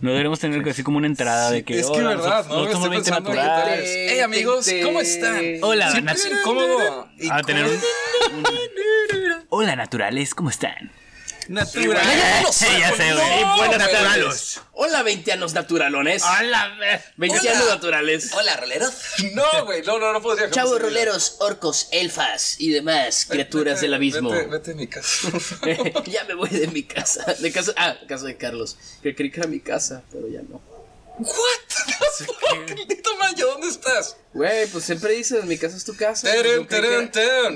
No deberíamos tener así como una entrada de que. es que "Hola, verdad, ¿no? nosotros somos Estoy 20 pensando naturales. ahorita. Hey amigos, ¿cómo están? Hola, Siempre incómodo. A tener un, un- Hola, naturales, ¿cómo están? Natural. Sí, ya sé, güey. No, Buenas güey. naturalos. Hola, veintianos naturalones. Hola, ve- Veintianos Hola. naturales. Hola, roleros. No, güey, no, no, no podría. Chavos jamás. roleros, orcos, elfas y demás criaturas Vete, del abismo. Vete, vete a mi casa. ya me voy de mi casa. De casa. Ah, casa de Carlos. Que creí que era mi casa, pero ya no. What? Maldito Mayo, ¿dónde estás? Güey, pues siempre dices, mi casa es tu casa. Era- terem.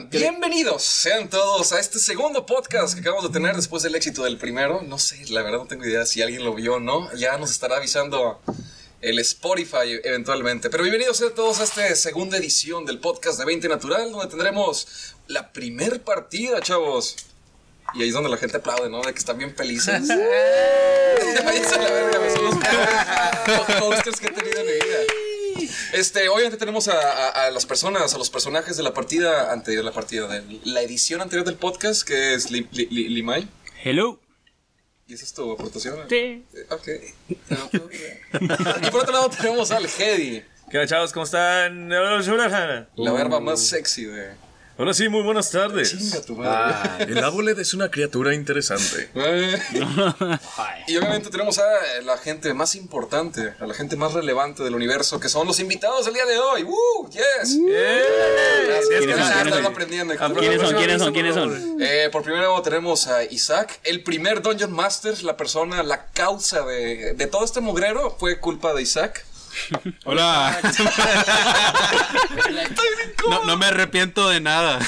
que- Bienvenidos sean todos a este segundo podcast que acabamos de tener después del éxito del primero. No sé, la verdad no tengo idea si alguien lo vio o no. Ya nos estará avisando el Spotify eventualmente. Pero bienvenidos sean todos a esta segunda edición del podcast de 20 Natural, donde tendremos la primer partida, chavos. Y ahí es donde la gente aplaude, ¿no? De que están bien felices. Váyanse a la verga, güey, son los posters que he tenido en mi vida. Este, obviamente tenemos a, a- a las personas, a los personajes de la partida anterior, la partida de la edición anterior del podcast, que es Li- Li- Li- Limay. Hello. ¿Y esa es tu aportación? Sí. Ok. y por otro lado tenemos al Hedy, ¿Qué onda, chavos? ¿Cómo están? la verba más sexy de. Hola, sí, muy buenas tardes. Chinga tu madre. El Abulet es una criatura interesante. Y obviamente tenemos a la gente más importante, a la gente más relevante del universo, que son los invitados del día de hoy. ¡Woo! ¡Yes! Gracias, ¿Quiénes son? gracias, ¿Quiénes están son? aprendiendo. ¿Quiénes son? ¿Quiénes son? ¿Quiénes son? Eh, por primero tenemos a Isaac, el primer Dungeon Master, la persona, la causa de, de todo este mugrero fue culpa de Isaac. Hola. no, no me arrepiento de nada.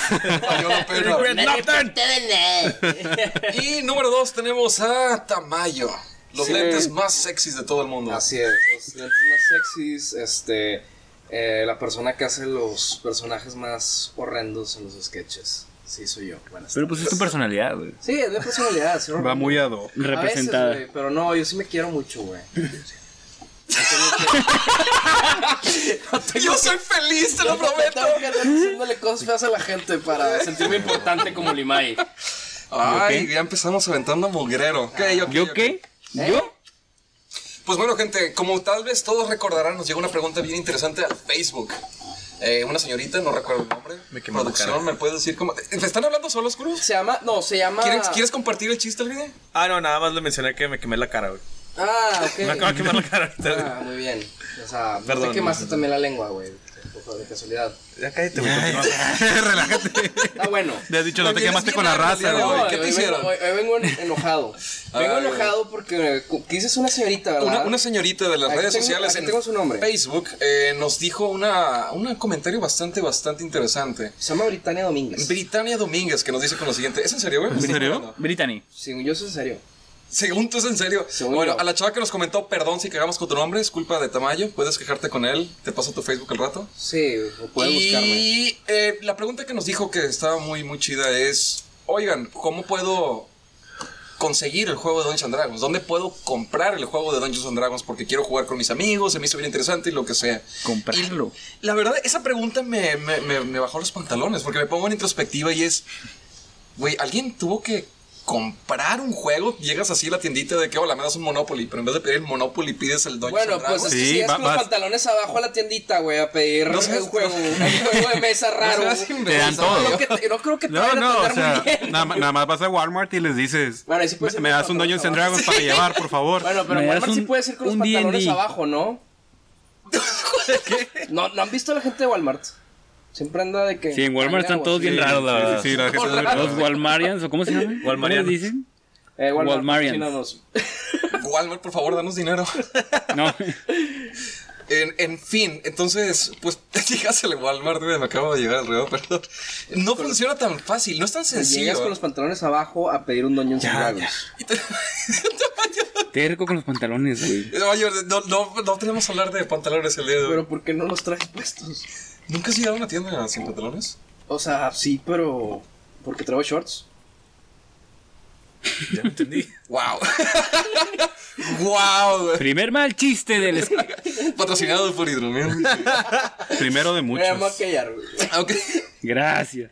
Y número dos tenemos a Tamayo, los Sí. lentes más sexys de todo el mundo. Así es, los lentes más sexys, este, eh, la persona que hace los personajes más horrendos en los sketches. Sí, soy yo. Buenas Pero pues es tu personalidad, güey. Sí, es de personalidad. sí, Va muy. A veces, Representada. pero no, yo sí me quiero mucho, güey. Yo soy feliz, te lo prometo. Tengo que andar diciéndole cosas feas a la gente para sentirme importante como Limay. Ay, ya empezamos aventando mugrero. Ok, ¿Yo ok. qué? ¿Yo? Pues bueno, gente, como tal vez todos recordarán, nos llegó una pregunta bien interesante al Facebook. Eh, una señorita, no recuerdo el nombre. Me quemó la Producción, cara. ¿me puedes decir cómo? ¿Me están hablando solos, Cruz? Se llama, no, se llama... ¿Quieres, ¿Quieres compartir el chiste, video? Ah, no, nada más le mencioné que me quemé la cara, güey. Ah, ok. Me acabo de quemar la cara ahorita. Ah, muy bien. O sea, Perdón, te quemaste no, también la lengua, güey. De casualidad. Ya cállate, güey. Relájate. Ah, bueno. Le has dicho, no te quemaste con la raza, güey. ¿Qué te hicieron? Hoy, vengo en- enojado. Vengo Ay, enojado porque ¿qué dices una señorita, ¿verdad? Una, una señorita de las Aquí redes tengo- sociales en tengo su nombre. Facebook eh, nos dijo una, un comentario bastante, bastante interesante. Se llama Britannia Domínguez. Britannia Domínguez, que nos dice con lo siguiente. ¿Es en serio, güey? ¿En serio? Brittany. Sí, yo soy en serio. Según tú es en serio. Según bueno, yo. a la chava que nos comentó, perdón si cagamos con tu nombre, es culpa de Tamayo. Puedes quejarte con él. Te paso tu Facebook al rato. Sí, o pueden buscarme. Y eh, la pregunta que nos dijo que estaba muy, muy chida es: Oigan, ¿cómo puedo conseguir el juego de Dungeons and Dragons? ¿Dónde puedo comprar el juego de Dungeons and Dragons? Porque quiero jugar con mis amigos, se me hizo bien interesante y lo que sea. Comprarlo. Y la verdad, esa pregunta me, me, me- me bajó los pantalones porque me pongo en introspectiva y es: Güey, alguien tuvo que comprar un juego. Llegas así a la tiendita de que, hola, me das un Monopoly, pero en vez de pedir el Monopoly pides el Dungeons Bueno, pues Dragons. es que Sí, si llegas va- con los vas- pantalones abajo a la tiendita, güey, a pedir No seas- un juego, un juego de mesa raro. seas Te dan todo. No, creo que te- no creo que te No, no, o atender muy sea, bien. nada, más vas a Walmart y les dices, Bueno, sí puedes me, me das un Dungeons and Dragons para llevar, por favor. Bueno, pero Me Walmart sí un- puedes ir con los pantalones abajo, ¿no? ¿no? ¿No han visto a la gente de Walmart? Siempre anda de que... Sí, en Walmart están todos bien raros, la verdad. sí, sí, la gente Los Walmarians, o cómo se llaman? ¿Cómo Walmarianos. les dicen? Eh, Walmart, Walmarians. Walmart, por favor, danos dinero. No. En, en fin, entonces, pues llegas al Walmart, güey, me acabo de llegar alrededor, perdón. No funciona tan fácil, no es tan Te sencillo. Llegas con los pantalones abajo a pedir un and Dragons. Te rico con los pantalones, güey. No, no, no tenemos que hablar de pantalones el día de hoy. Pero ¿por qué no los traes puestos? ¿Nunca has llegado a una tienda sin pantalones? O sea, sí, pero... Porque traigo shorts. Ya me entendí. ¡Wow! ¡Wow! Primer mal chiste del... Patrocinado por Hidromiel. Primero de Me llamo muchos. aquellar, güey. Ok. Gracias.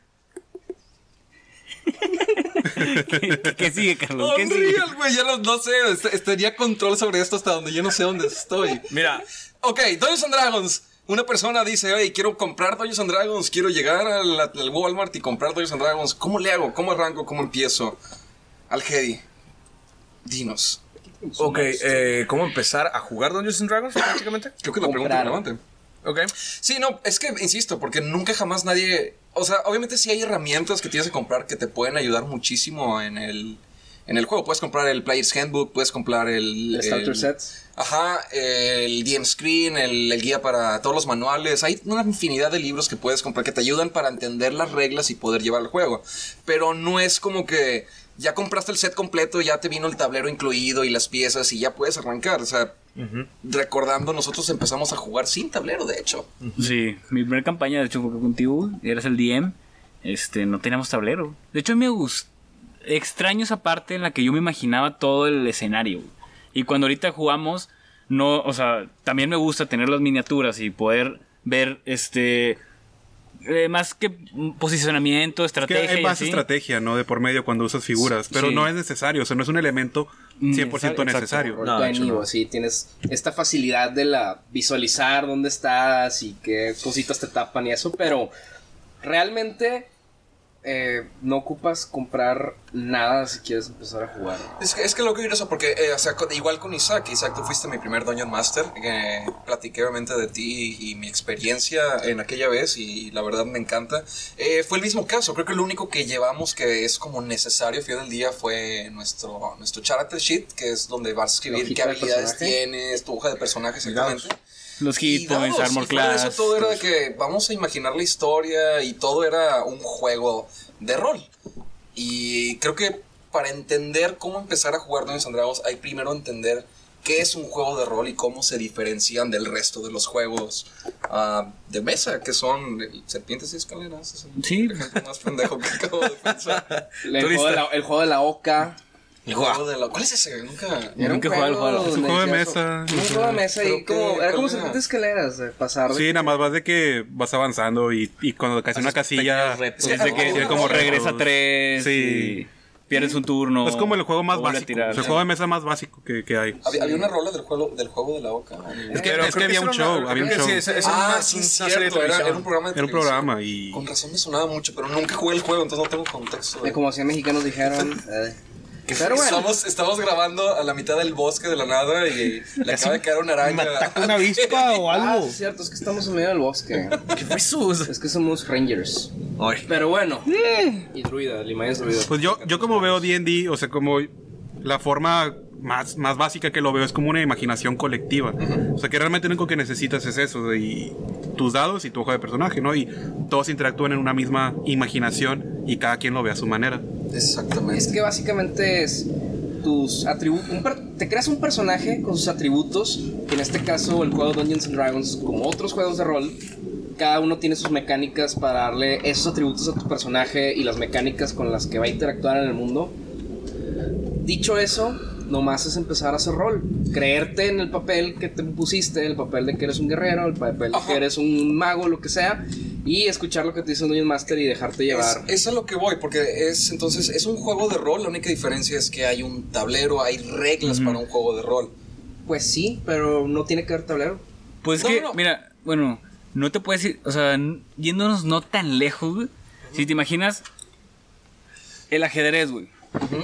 ¿Qué, qué sigue, Carlos? ¿Qué sigue? Unreal, güey, ya no, no sé, est- tenía control sobre esto hasta donde yo no sé dónde estoy. Mira, Ok, Dungeons and Dragons. Una persona dice, oye, quiero comprar Dungeons and Dragons, quiero llegar al, al Walmart y comprar Dungeons and Dragons. ¿Cómo le hago? ¿Cómo arranco? ¿Cómo empiezo? Al Hedy, dinos. ok, eh, ¿cómo empezar a jugar Dungeons and Dragons prácticamente? Creo que es la pregunta Comprar. relevante. Ok. Sí, no, es que, insisto, porque nunca jamás nadie... O sea, obviamente sí hay herramientas que tienes que comprar que te pueden ayudar muchísimo en el, en el juego. Puedes comprar el Player's Handbook, puedes comprar el... El Starter el- Sets. Ajá, el DM Screen, el, el guía para todos los manuales. Hay una infinidad de libros que puedes comprar que te ayudan para entender las reglas y poder llevar el juego. Pero no es como que ya compraste el set completo, ya te vino el tablero incluido y las piezas y ya puedes arrancar. O sea, recordando, nosotros empezamos a jugar sin tablero, de hecho. Sí, mi primera campaña, de hecho, fue contigo. Eras el DM. Este, no teníamos tablero. De hecho, a mí me gustó. Extraño esa parte en la que yo me imaginaba todo el escenario. Y cuando ahorita jugamos, no, o sea, también me gusta tener las miniaturas y poder ver, este, eh, más que posicionamiento, Que estrategia. hay y más así. estrategia, ¿no? De por medio cuando usas figuras. Pero Sí. no es necesario. O sea, no es un elemento 100% Necesario, necesario. No, de hecho, Roll20 no. o así, tienes esta facilidad de la visualizar dónde estás y qué cositas te tapan y eso, pero realmente eh, no ocupas comprar nada si quieres empezar a jugar. Es que, es que lo que eso porque, eh, o sea, con- igual con Isaac, Isaac, tú fuiste mi primer Dungeon Master, que platiqué obviamente de ti y, mi experiencia en aquella vez y la verdad me encanta. Eh, fue el mismo caso, creo que lo único que llevamos que es como necesario, fin del día, fue nuestro, nuestro character sheet, que es donde vas a escribir qué de habilidades personaje. tienes, tu hoja de personaje exactamente. Los hit points, armor class. Eso todo era de que vamos a imaginar la historia y todo era un juego de rol. Y creo que para entender cómo empezar a jugar Dungeons and Dragons hay primero entender qué es un juego de rol y cómo se diferencian del resto de los juegos ah, de mesa, que son serpientes y escaleras. Es el Sí. ejemplo más pendejo que acabo de pensar. El juego, de la, el juego de la oca. El juego de la- ¿Cuál es ese? Nunca... Era nunca jugado al juego Es un juego de mesa. Un juego de mesa y como, era como ¿cuál era? serpientes escaleras, de pasar de Sí, nada más vas de que vas avanzando y, y cuando caes en una casilla. retos. Sí, Es de que tiene como regresa tres. Sí. y pierdes un turno. Es como el juego más o vuelve a básico. tirar. Es el juego de mesa más básico que, que hay. Había, había una rola del juego, del juego de la oca. Es que, Pero es que creo había esa un era show. una- Había un creo que show. sí, es- es ah, una- sí, una es serie de cierto. Era, televisión. era un programa de Era un televisión. programa y. Con razón me sonaba mucho, pero nunca jugué el juego, entonces no tengo contexto. de como 100 mexicanos dijeron. eh. Pero bueno, Estamos, estamos grabando a la mitad del bosque de la nada y le acaba de caer una araña. ¿Una avispa o ah, algo? sí es cierto, es que estamos en medio del bosque. ¿Qué fue eso? es que somos rangers. Ay. Pero bueno. Y druida, Limaya es druida. Pues yo, yo como veo D&D, o sea, como la forma más, más básica que lo veo es como una imaginación colectiva. O sea, que realmente lo único que necesitas es eso, de y tus dados y tu hoja de personaje, ¿no? Y todos interactúan en una misma imaginación y cada quien lo ve a su manera. Exactamente. Es que básicamente es tus atributos. Te creas un personaje con sus atributos. Que en este caso, el juego Dungeons and Dragons, como otros juegos de rol, cada uno tiene sus mecánicas para darle esos atributos a tu personaje y las mecánicas con las que va a interactuar en el mundo. Dicho eso, nomás es empezar a hacer rol. Creerte en el papel que te pusiste, el papel de que eres un guerrero, el papel de que eres un mago, lo que sea, y escuchar lo que te dice un Dungeon Master y dejarte llevar. Es, es a lo que voy, porque es entonces es un juego de rol. La única diferencia es que hay un tablero, hay reglas para un juego de rol. Pues sí, pero no tiene que haber tablero. Pues No, que, no, mira, bueno, no te puedes ir, o sea, yéndonos no tan lejos, güey. Si te imaginas el ajedrez, güey.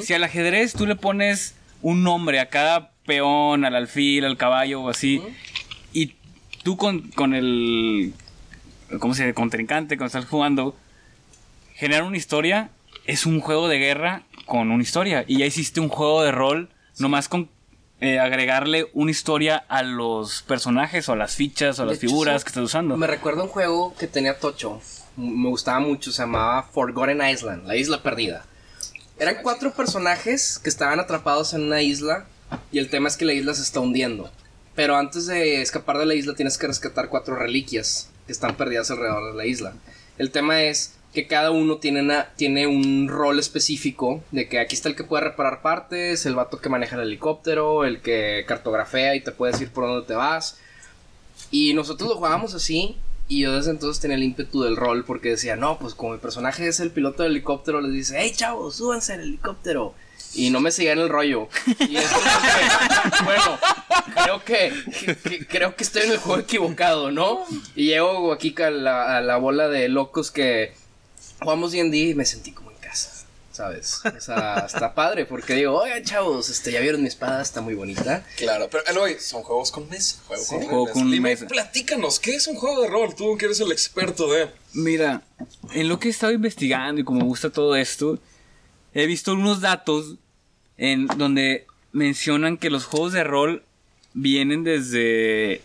Si al ajedrez tú le pones un nombre a cada peón, al alfil, al caballo o así, y tú con, con el, ¿cómo se dice? Contrincante, cuando estás jugando, generar una historia es un juego de guerra con una historia. Y ya hiciste un juego de rol, nomás con eh, agregarle una historia a los personajes o a las fichas o a las hecho, figuras que estás usando. Me recuerda un juego que tenía Tocho. Me gustaba mucho, se llamaba Forgotten Island, la isla perdida. Eran cuatro personajes que estaban atrapados en una isla y el tema es que la isla se está hundiendo. Pero antes de escapar de la isla tienes que rescatar cuatro reliquias que están perdidas alrededor de la isla. El tema es que cada uno tiene, una- tiene un rol específico de que aquí está el que puede reparar partes, el vato que maneja el helicóptero, el que cartografea y te puede decir por dónde te vas. Y nosotros lo jugábamos así Y yo desde entonces tenía el ímpetu del rol porque decía, no, pues como mi personaje es el piloto del helicóptero, les dice, hey chavos, súbanse al helicóptero. Y no me seguían el rollo. Y es como que, bueno, creo que, que- creo que estoy en el juego equivocado, ¿no? Y llego aquí a la, a la bola de locos que jugamos D&D y me sentí como ¿sabes? O sea, está padre porque digo, oigan chavos, este, ya vieron mi espada, está muy bonita. Claro, pero Eloy, son juegos con mesa. Juego Sí. con Juego con mesa. platícanos, ¿qué es un juego de rol? Tú que eres el experto de. Mira, en lo que he estado investigando y como me gusta todo esto, he visto unos datos en donde mencionan que los juegos de rol vienen desde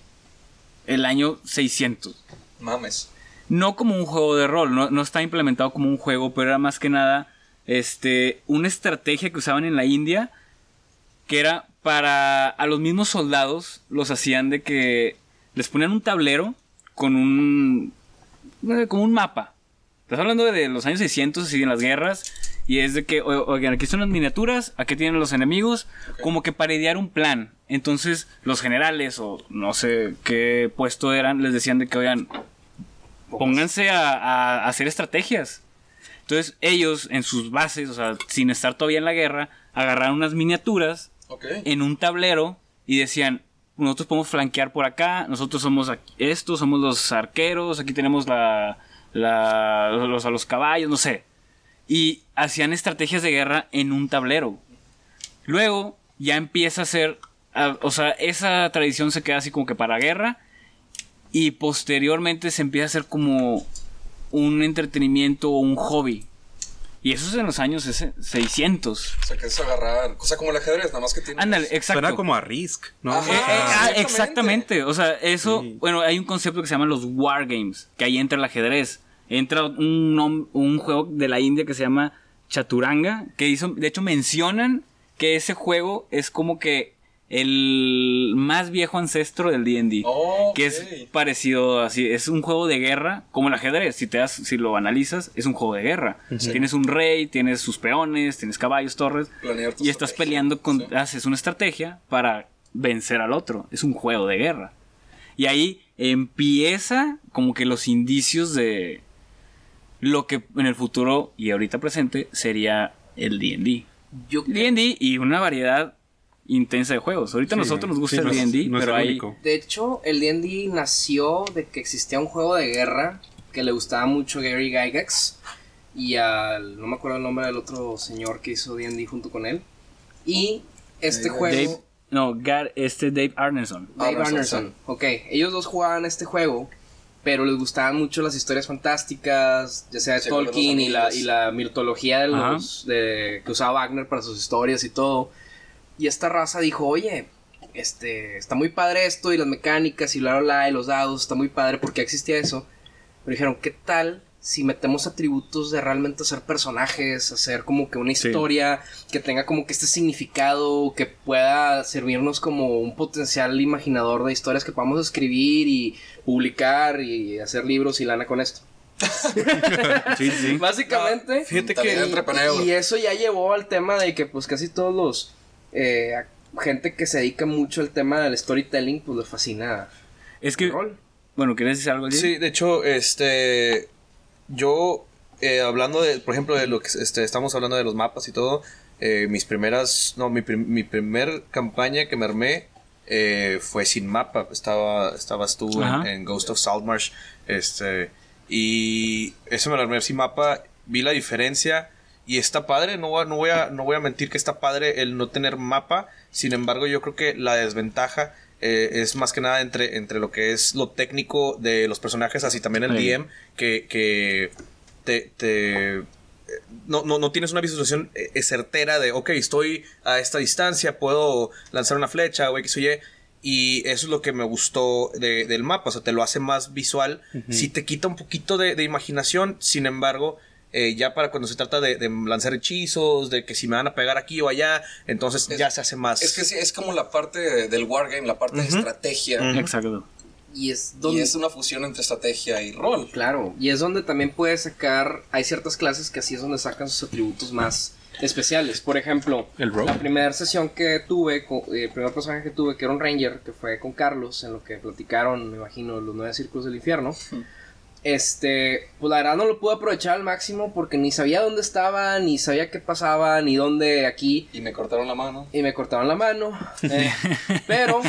el año 600. Mames. No como un juego de rol, no, no está implementado como un juego, pero era más que nada este, una estrategia que usaban en la India, que era para a los mismos soldados, los hacían de que les ponían un tablero con un, como un mapa. Estás hablando de los años 600 y en las guerras. Y es de que, oigan, aquí son las miniaturas, aquí tienen los enemigos, como que para idear un plan. Entonces, los generales, o no sé qué puesto eran, les decían de que, oigan, pónganse a, a hacer estrategias. Entonces, ellos, en sus bases, o sea, sin estar todavía en la guerra, agarraron unas miniaturas en un tablero y decían, nosotros podemos flanquear por acá, nosotros somos aquí- estos, somos los arqueros, aquí tenemos la, la- los, a los caballos, no sé. Y hacían estrategias de guerra en un tablero. Luego ya empieza a ser, a- o sea, esa tradición se queda así como que para guerra y posteriormente se empieza a hacer como un entretenimiento o un hobby. Y eso es en los años ese- 600. O sea, que es agarrar. O sea, como el ajedrez, nada más que tiene. Ándale, exacto. Suena como a Risk, ¿no? Ajá. Eh, eh, ah, exactamente. exactamente. O sea, eso, Sí. bueno, hay un concepto que se llama los wargames, que ahí entra el ajedrez. Entra un, un juego de la India que se llama Chaturanga, que hizo, de hecho mencionan que ese juego es como que el más viejo ancestro del D&D. Que es parecido así, es un juego de guerra, como el ajedrez, si te das, si lo analizas, es un juego de guerra. Tienes un rey, tienes sus peones, tienes caballos, torres, y estás peleando con, Sí. haces una estrategia para vencer al otro. Es un juego de guerra. Y ahí empieza como que los indicios de lo que en el futuro y ahorita presente sería el D&D. Yo D&D y una variedad intensa de juegos. Ahorita a Sí, nosotros nos gusta sí, el D&D, no pero hay único. De hecho, el D&D nació de que existía un juego de guerra que le gustaba mucho a Gary Gygax y al no me acuerdo el nombre del otro señor que hizo D&D junto con él. Y este Dave- juego Dave, no, Gar- este Dave Arneson. Dave Arneson, Arneson. Ok, ellos dos jugaban este juego, pero les gustaban mucho las historias fantásticas, ya sea de Sí, Tolkien y la, amigos. y la mitología de los, de, que usaba Wagner para sus historias y todo. Y esta raza dijo, oye, este, está muy padre esto y las mecánicas y bla, bla, bla, y los dados, está muy padre porque existía eso. Pero dijeron, ¿qué tal si metemos atributos de realmente hacer personajes, hacer como que una Sí. historia que tenga como que este significado, que pueda servirnos como un potencial imaginador de historias que podamos escribir y publicar y hacer libros y lana con esto? Sí, sí. Básicamente. Fíjate También que entrepreneur. Y eso ya llevó al tema de que pues casi todos los eh, gente que se dedica mucho al tema del storytelling pues les fascina Es que, rol. bueno, ¿quieres decir algo? Jim? Sí, de hecho, este. Yo, eh, hablando de, por ejemplo, de lo que este, estamos hablando de los mapas y todo, eh, mis primeras. No, mi, prim- mi primer campaña que me armé eh, fue sin mapa. Estaba, estabas tú en, Ghost of Saltmarsh. Este. Y eso me lo armé sin mapa. Vi la diferencia. Y está padre, no voy, a, no, voy a, no voy a mentir que está padre el no tener mapa. Sin embargo, yo creo que la desventaja eh, es más que nada entre, entre lo que es lo técnico de los personajes, así también el. DM, que, que te, te- eh, no, no, no tienes una visualización eh, certera de, ok, estoy a esta distancia, puedo lanzar una flecha o X o Y. Y eso es lo que me gustó de- del mapa, o sea, te lo hace más visual. Sí te quita un poquito de, de imaginación, sin embargo, eh, ya para cuando se trata de, de lanzar hechizos, de que si me van a pegar aquí o allá, entonces Es- ya se hace más. Es que sí, es como la parte del wargame, la parte de estrategia. Exacto. Y es Y donde es una fusión entre estrategia y rol. Claro, y es donde también puedes sacar, hay ciertas clases que así es donde sacan sus atributos más especiales. Por ejemplo, El la primera sesión que tuve, con- eh, el primer personaje que tuve, que era un Ranger, que fue con Carlos, en lo que platicaron, me imagino, los nueve círculos del infierno. Este, pues la verdad no lo pude aprovechar al máximo porque ni sabía dónde estaba, ni sabía qué pasaba, ni dónde aquí. Y me cortaron la mano. Y me cortaron la mano. eh, pero,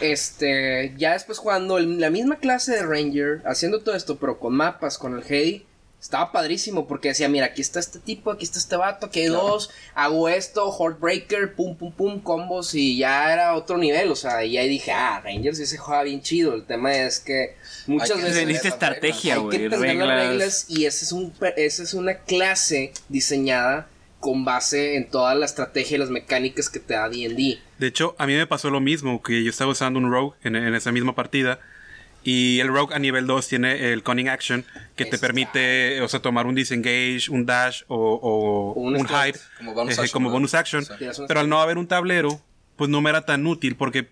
este, ya después jugando el- la misma clase de Ranger, haciendo todo esto, pero con mapas, con el Heidi, estaba padrísimo porque decía, mira, aquí está este tipo, aquí está este vato, aquí hay dos, hago esto, Heartbreaker, pum, pum, pum, combos y ya era otro nivel, o sea, y ahí dije, ah, Ranger sí se juega bien chido, el tema es que muchas Hay que veces... Necesita reglas. estrategia, que güey. entender las Reglas. reglas y esa es, un, esa es una clase diseñada con base en toda la estrategia y las mecánicas que te da D&D. De hecho, a mí me pasó lo mismo, que yo estaba usando un Rogue en, en esa misma partida. Y el Rogue a nivel 2 tiene el Cunning Action, que te Está. permite, o sea, tomar un Disengage, un Dash o, un Hide como bonus eh, action, como bonus action. Sí. Pero al no haber un tablero, pues no me era tan útil, porque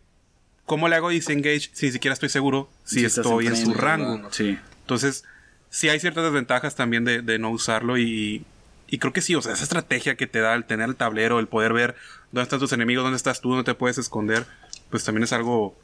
¿cómo le hago Disengage si ni siquiera estoy seguro si estoy en su rango? Sí. Entonces, sí hay ciertas desventajas también de, de no usarlo y, y creo que sí, o sea, esa estrategia que te da el tener el tablero, el poder ver dónde están tus enemigos, dónde estás tú, dónde te puedes esconder, pues también es algo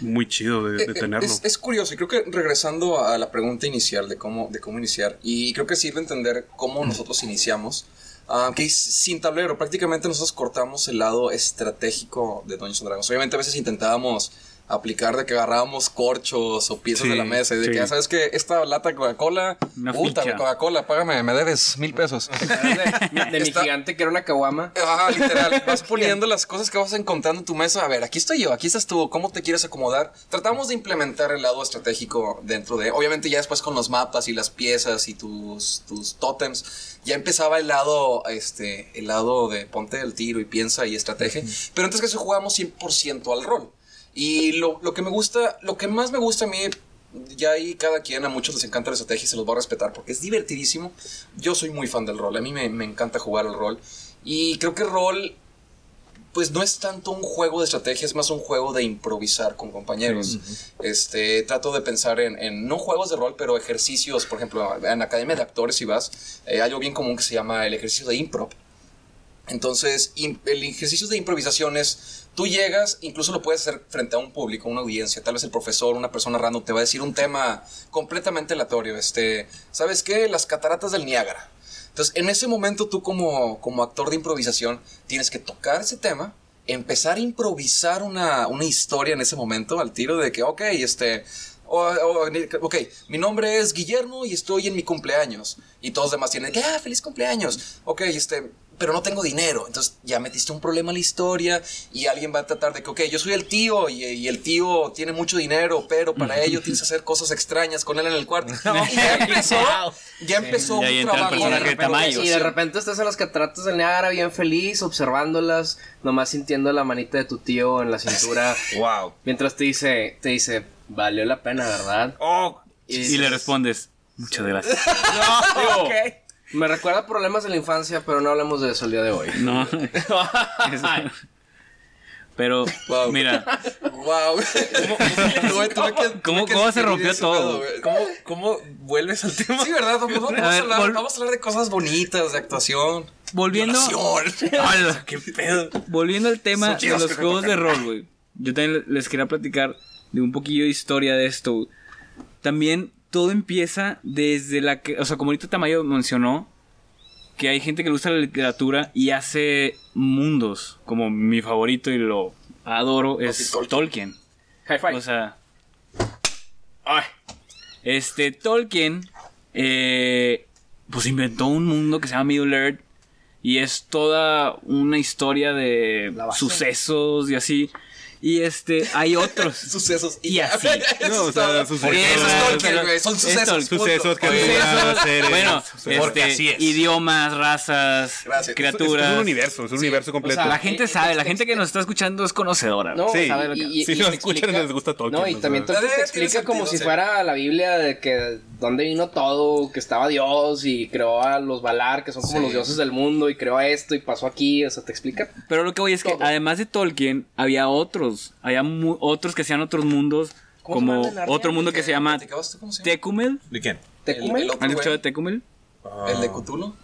muy chido de, de Eh, eh, tenerlo. Es, es curioso, y creo que regresando a la pregunta inicial de cómo, de cómo iniciar, y creo que sirve entender cómo nosotros iniciamos, ah, que es sin tablero, prácticamente nosotros cortamos el lado estratégico de Dungeons Dragons. Obviamente a veces intentábamos aplicar de que agarrábamos corchos o piezas Sí, de la mesa y de sí. que, "Ah, ¿sabes que Esta lata de Coca-Cola, Una puta. Coca-Cola, págame, me debes mil pesos. De, de mi gigante que era una caguama. Ajá, literal. Vas poniendo las cosas que vas encontrando en tu mesa. A ver, aquí estoy yo, aquí estás tú. ¿Cómo te quieres acomodar? Tratamos de implementar el lado estratégico dentro de. Obviamente, ya después con los mapas y las piezas y tus, tus tótems, ya empezaba el lado, este, el lado de ponte el tiro y piensa y estrategia. Pero antes que eso jugamos 100% al rol. Y lo, lo que me gusta, lo que más me gusta a mí ya ahí cada quien, a muchos les encanta la estrategia y se los va a respetar porque es divertidísimo. Yo soy muy fan del rol, a mí me, me encanta jugar al rol. Y creo que el rol, pues no es tanto un juego de estrategia, es más un juego de improvisar con compañeros. este, trato de pensar en, en, no juegos de rol, pero ejercicios, por ejemplo, en Academia de Actores, si vas, eh, hay algo bien común que se llama el ejercicio de improv. Entonces, el ejercicio de improvisación es, tú llegas, incluso lo puedes hacer frente a un público, una audiencia, tal vez el profesor, una persona random te va a decir un tema completamente aleatorio, este, ¿sabes qué? Las cataratas del Niágara. Entonces, en ese momento tú como, como actor de improvisación tienes que tocar ese tema, empezar a improvisar una, una historia en ese momento, al tiro de que, ok, este... o- ok, mi nombre es Guillermo y estoy en mi cumpleaños. Y todos los demás tienen que, ah, feliz cumpleaños. Ok, este, pero no tengo dinero. Entonces ya metiste un problema en la historia y alguien va a tratar de que, ok, yo soy el tío y, y el tío tiene mucho dinero, pero para ello tienes que hacer cosas extrañas con él en el cuarto. y ya empezó, ya empezó Y ahí un trabajo personaje de Tamayo. Y de repente estás en las cataratas del Niágara bien feliz, observándolas, nomás sintiendo la manita de tu tío en la cintura, Wow. mientras te dice, te dice, valió la pena, ¿verdad? Oh, Y le dices, respondes, muchas gracias. no, ok. Me recuerda problemas de la infancia, pero no hablamos de eso el día de hoy. No. Es- Pero, Wow. mira, Wow. ¿Cómo- cómo se rompió todo? ¿Cómo, ¿Cómo vuelves al tema? Sí, ¿verdad? Vamos, vamos A a, hablar, vol- vamos a hablar de cosas bonitas, de actuación. volviendo. Hola. ¿Qué pedo? volviendo al tema de los juegos de rol, güey. Yo también les quería platicar de un poquillo de historia de esto. También todo empieza desde la que, o sea, como ahorita Tamayo mencionó, que hay gente que le gusta la literatura y hace mundos, como mi favorito y lo adoro es Tolkien. Tolkien. High five. O sea. ay. Este, Tolkien. eh, pues inventó un mundo que se llama Middle Earth. Y es toda una historia de sucesos y así. Y este, hay otros. Sucesos. Y así. No, o sea, sucesos. Es es- Tolkien, es- güey. Son es sucesos. Sucesos que bueno, este, es. idiomas, razas, Gracias. criaturas. Es un universo, es un universo completo. O sea, La gente sabe, la gente que nos está escuchando es conocedora. No, Sí. sabe lo que- Si lo escuchan, les gusta Tolkien, No, y sea. también Tolkien Eh, te explica como si sí. fuera la Biblia de que dónde vino todo, que estaba Dios y creó a los Valar, que son como Sí. los dioses del mundo, y creó a esto y pasó aquí, o sea, te explica. Pero lo que voy es que además de Tolkien, había otros. Había mu- otros que hacían otros mundos. ¿Cómo se Como otro mundo que se llama. Tecumel. ¿De quién? ¿Te El- come? el otro ¿Han escuchado de. Tecumel? ¿El de Cthulhu?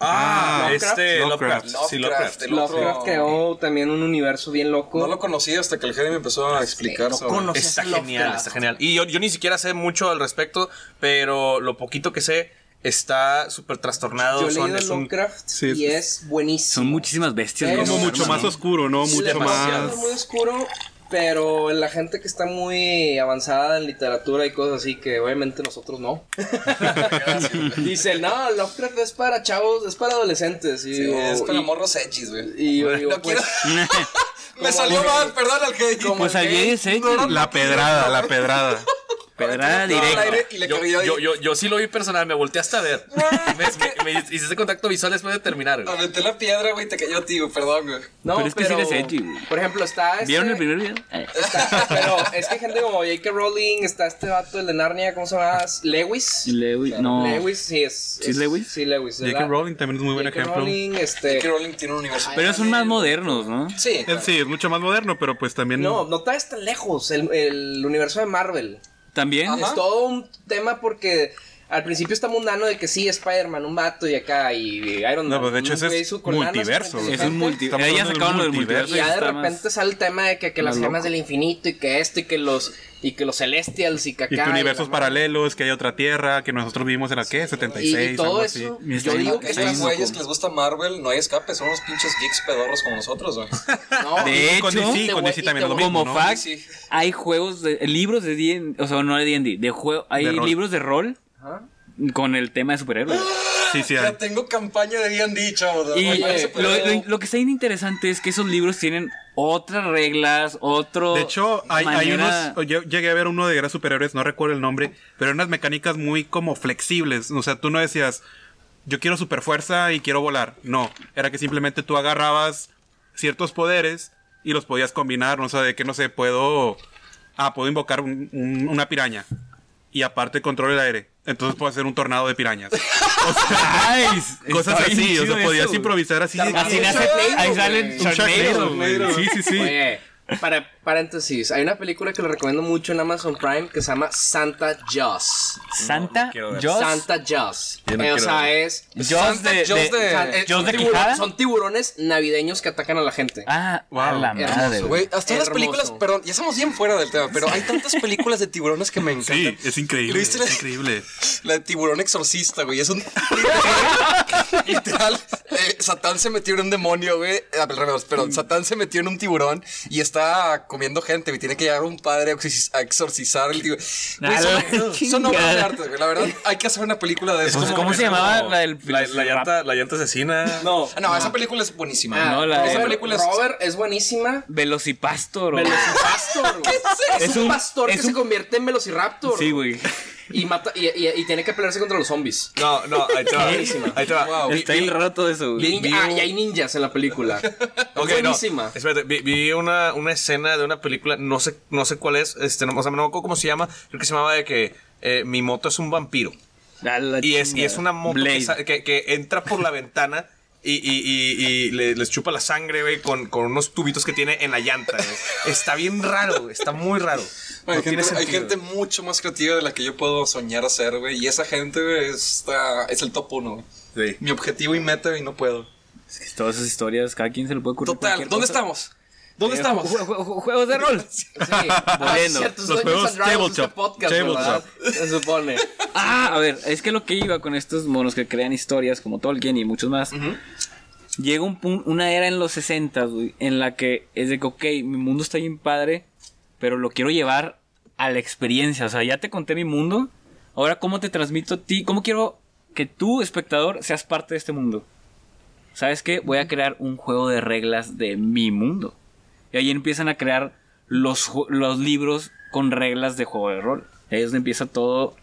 Ah, Lovecraft. este Lovecraft. Lovecraft. Sí, Lovecraft. el otro- Lovecraft creó también un universo bien loco. No lo conocí hasta que el me empezó a explicar no sobre- conocí. Está Lovecraft. genial, está genial. Y yo, yo ni siquiera sé mucho al respecto, pero lo poquito que sé está súper trastornado. Yo he son- leído es un- Lovecraft Sí, y es- buenísimo. Son muchísimas bestias. Como mucho más oscuro, ¿no? Mucho demasiado. más. Es muy oscuro, pero la gente que está muy avanzada en literatura y cosas así, que obviamente nosotros no. Dice, no, Lovecraft es para chavos, es para adolescentes. Y Sí, digo, es para y- morros edgys, güey. y yo digo, No pues, quiero- Me salió mal, perdón al que Pues el al gay, gay es. La pedrada, la pedrada. Pedrada directa. aire y le Yo, yo, yo, yo sí lo vi personal, me volteé hasta a ver. me, me, me hiciste contacto visual después de terminar. güey. Aventé la piedra, güey, te cayó a ti, güey, perdón, güey. No, Pero es que sí eres edgy, güey. Por ejemplo, está este, ¿Vieron el primer video? Eh. está- pero es que gente como J.K. Rowling, está este vato, el de Narnia, ¿cómo se llama? Lewis. Lewis, no. Lewis, sí es. ¿Sí es Lewis? Sí, Lewis. J.K. Rowling también es muy buen J.K. ejemplo. Rowling, este... J.K. Rowling tiene un universo. Pero son más modernos, ¿no? Sí, Sí, es mucho más moderno, pero pues también. No, no está tan lejos el, el universo de Marvel. También. Ajá. Es todo un tema porque al principio está mundano de que sí, Spider-Man, un vato y acá y Iron Man. No, pues, de hecho un ese es con multiverso. con Es un multi. Estamos Ya sacaron del multiverso. multiverso. Y ya de repente sale el tema de que, que las gemas del infinito y que esto y que los y que los celestials y que acá Y que universos paralelos, que hay otra tierra, que nosotros vivimos en la que, y, 76, y todo algo eso. así. Y Yo digo que Estos güeyes que les gusta Marvel, no hay escape, son unos pinches geeks pedorros como nosotros, güey. no, De Y con hecho, DC, con te DC también y lo mismo, como ¿no? fact, Sí. hay juegos de libros de D&D, o sea, no de D&D, de juego, hay libros de rol Ajá. con el tema de superhéroes. Sí, sí, hay. Ya tengo campaña de chavos. Y Oye, lo, que está bien interesante es que esos libros tienen otras reglas, otro De hecho, hay, hay unos. Yo llegué a ver uno de guerras superiores, no recuerdo el nombre, pero eran unas mecánicas muy como flexibles. O sea, tú no decías, yo quiero super fuerza y quiero volar. No, era que simplemente tú agarrabas ciertos poderes y los podías combinar. O sea, de que no sé, puedo. Ah, puedo invocar un- un- una piraña. Y aparte controlo el aire. Entonces puedo hacer un tornado de pirañas. Nice. Cosas Está bien así. O sea, podías eso, improvisar así. Así nace, ahí salen Sharknado, güey. Sí, sí, sí. Oye, para paréntesis, hay una película que le recomiendo mucho en Amazon Prime que se llama Santa Jaws. Santa. Jaws, Santa Jaws. No Eh, o sea, ver. es Jaws de, Jaws de- eh, Jaws son, de tiburones, Quijada. son tiburones navideños que atacan a la gente. Ah, Wow. a la Hermoso, madre, hasta las películas, perdón, ya estamos bien fuera del tema, pero hay tantas películas de tiburones que me encantan. Sí, es increíble. ¿Viste la- Es increíble. La de tiburón exorcista, güey. Es un. Literal. eh, Satán se metió en un demonio, güey. Al revés, perdón. Satán se metió en un tiburón y está comiendo gente, güey. Tiene que llegar un padre a exorcizar el tiburón. Güey, son, obras de arte, güey. La verdad, hay que hacer una película de eso. Pues, ¿Cómo se llamaba la del La, la llanta, la llanta asesina. No, No, esa película es buenísima. Ah, No, la- esa película es. Robert es buenísima. Velocipastor. Velocipastor, güey. Es, Es un un- pastor es que un- se convierte en Velociraptor. Sí, güey. Y, mata, y, y- y tiene que pelearse contra los zombies. No, no, ahí te va. Buenísima. Ahí te va. Wow. Vi- Está vi- bien raro todo eso. Y, vi ah, un- y hay ninjas en la película. Es no, buenísima. espérate, vi, vi una, una escena de una película, no sé, no sé cuál es, este, no, o sea, no me acuerdo cómo se llama, creo que se llamaba de que eh, mi moto es un vampiro. Y es, y es una moto que- que entra por la ventana y, y- y- y le- les chupa la sangre, güey, con, con unos tubitos que tiene en la llanta, güey. Está bien raro, güey, está muy raro. Hay, No tiene gente, hay mucho más creativa de la que yo puedo soñar hacer, güey. Y esa gente, güey, está, es el top uno, güey. Sí. Mi objetivo y meta, y no puedo. Es que todas esas historias, cada quien se le puede ocurrir. Total, ¿dónde cosa. estamos? ¿Dónde Eh, estamos? ju- ju- ju- Juegos de rol. Sí. Volviendo. Los juegos este tabletop. podcast, Tabletop. Se supone. Ah, a ver, es que lo que iba con estos monos que crean historias como Tolkien y muchos más. Llega un pun- una era en los 60, güey, en la que es de que, ok, mi mundo está bien padre, pero lo quiero llevar a la experiencia. O sea, ya te conté mi mundo, ahora cómo te transmito a ti, cómo quiero que tú, espectador, seas parte de este mundo. ¿Sabes qué? Voy a crear un juego de reglas de mi mundo. Y ahí empiezan a crear los, libros con reglas de juego de rol. Ahí es donde empieza todo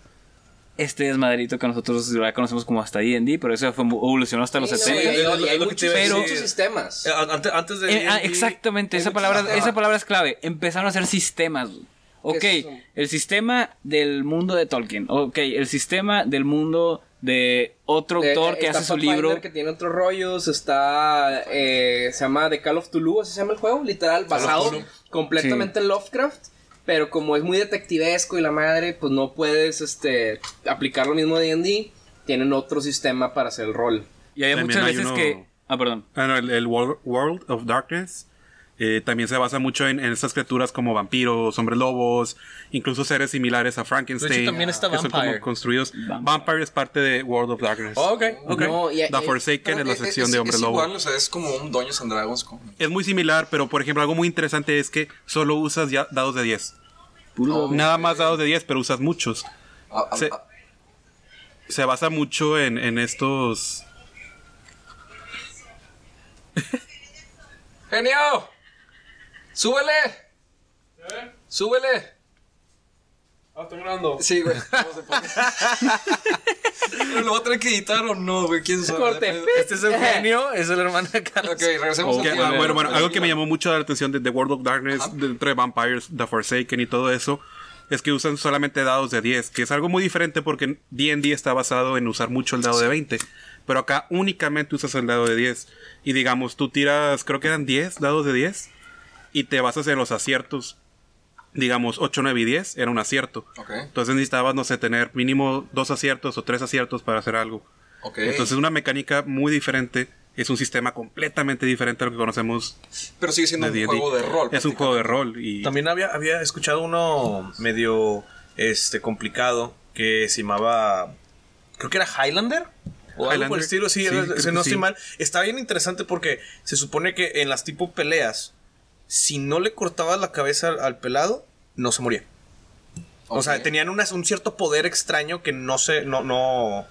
este desmadrito que nosotros ya conocemos como hasta D&D, pero eso fue evolucionó hasta los Sí, no, 70. y hay, y hay muchos, muchos sistemas. Eh, Antes, antes de. Eh, ah, exactamente, esa palabra, esa palabra es clave. Empezaron a hacer sistemas. Ok, el sistema del mundo de Tolkien. Ok, el sistema del mundo de otro autor eh, que hace su libro. que tiene otros rollos. Está. eh, se llama The Call of Tulu, así se llama el juego. Literal, basado completamente en Lovecraft. Pero como es muy detectivesco y la madre, pues no puedes este, aplicar lo mismo de D&D. Tienen otro sistema para hacer el rol. Y También muchas hay veces uno- que. Ah, perdón. Ah, no, el, World of Darkness eh, también se basa mucho en, en estas criaturas como vampiros, hombres lobos, incluso seres similares a Frankenstein. De hecho, también está que son Vampire. como construidos. Vampire. Vampire es parte de World of Darkness. Oh, ok, ok. No, The Forsaken es la sección es- de hombre es lobo. igual, o sea, es como un Dungeons and Dragons. como- Es muy similar, pero por ejemplo, algo muy interesante es que solo usas ya dados de 10. Puro. Nada más dados de 10, pero usas muchos. Ah, ah, Se, ah, se basa mucho en, en estos. ¡Genio! ¡Súbele! ¡Súbele! Ah, estoy grabando. Sí, güey. Lo voy a tener que editar o no, güey. ¿Quién sabe? Corte. Este es Eugenio, es el hermano de Carlos. Ok, regresemos Ok, Que, aquí. ah, a ver, bueno, bueno, al- algo que me llamó mucho la atención de The World of Darkness, Ajá. dentro de Vampires, The Forsaken y todo eso, es que usan solamente dados de 10, que es algo muy diferente porque D&D está basado en usar mucho el dado de 20, pero acá únicamente usas el dado de 10. Y digamos, tú tiras, creo que eran 10 dados de 10, y te basas en los aciertos. Digamos, 8, 9 y 10 era un acierto. Entonces necesitabas, no sé, tener mínimo dos aciertos o tres aciertos para hacer algo. ok. Entonces es una mecánica muy diferente. Es un sistema completamente diferente a lo que conocemos Pero sigue siendo de un juego de rol. Es un juego de rol y También había, había escuchado uno medio este complicado que se llamaba. Creo que era Highlander. O algo por Highlander. el estilo, sí, Sí, era- no sí. estoy mal. Está bien interesante porque se supone que en las tipo peleas, si no le cortabas la cabeza al, al pelado, no se moría. O sea, tenían una- un cierto poder extraño que no se, no, no,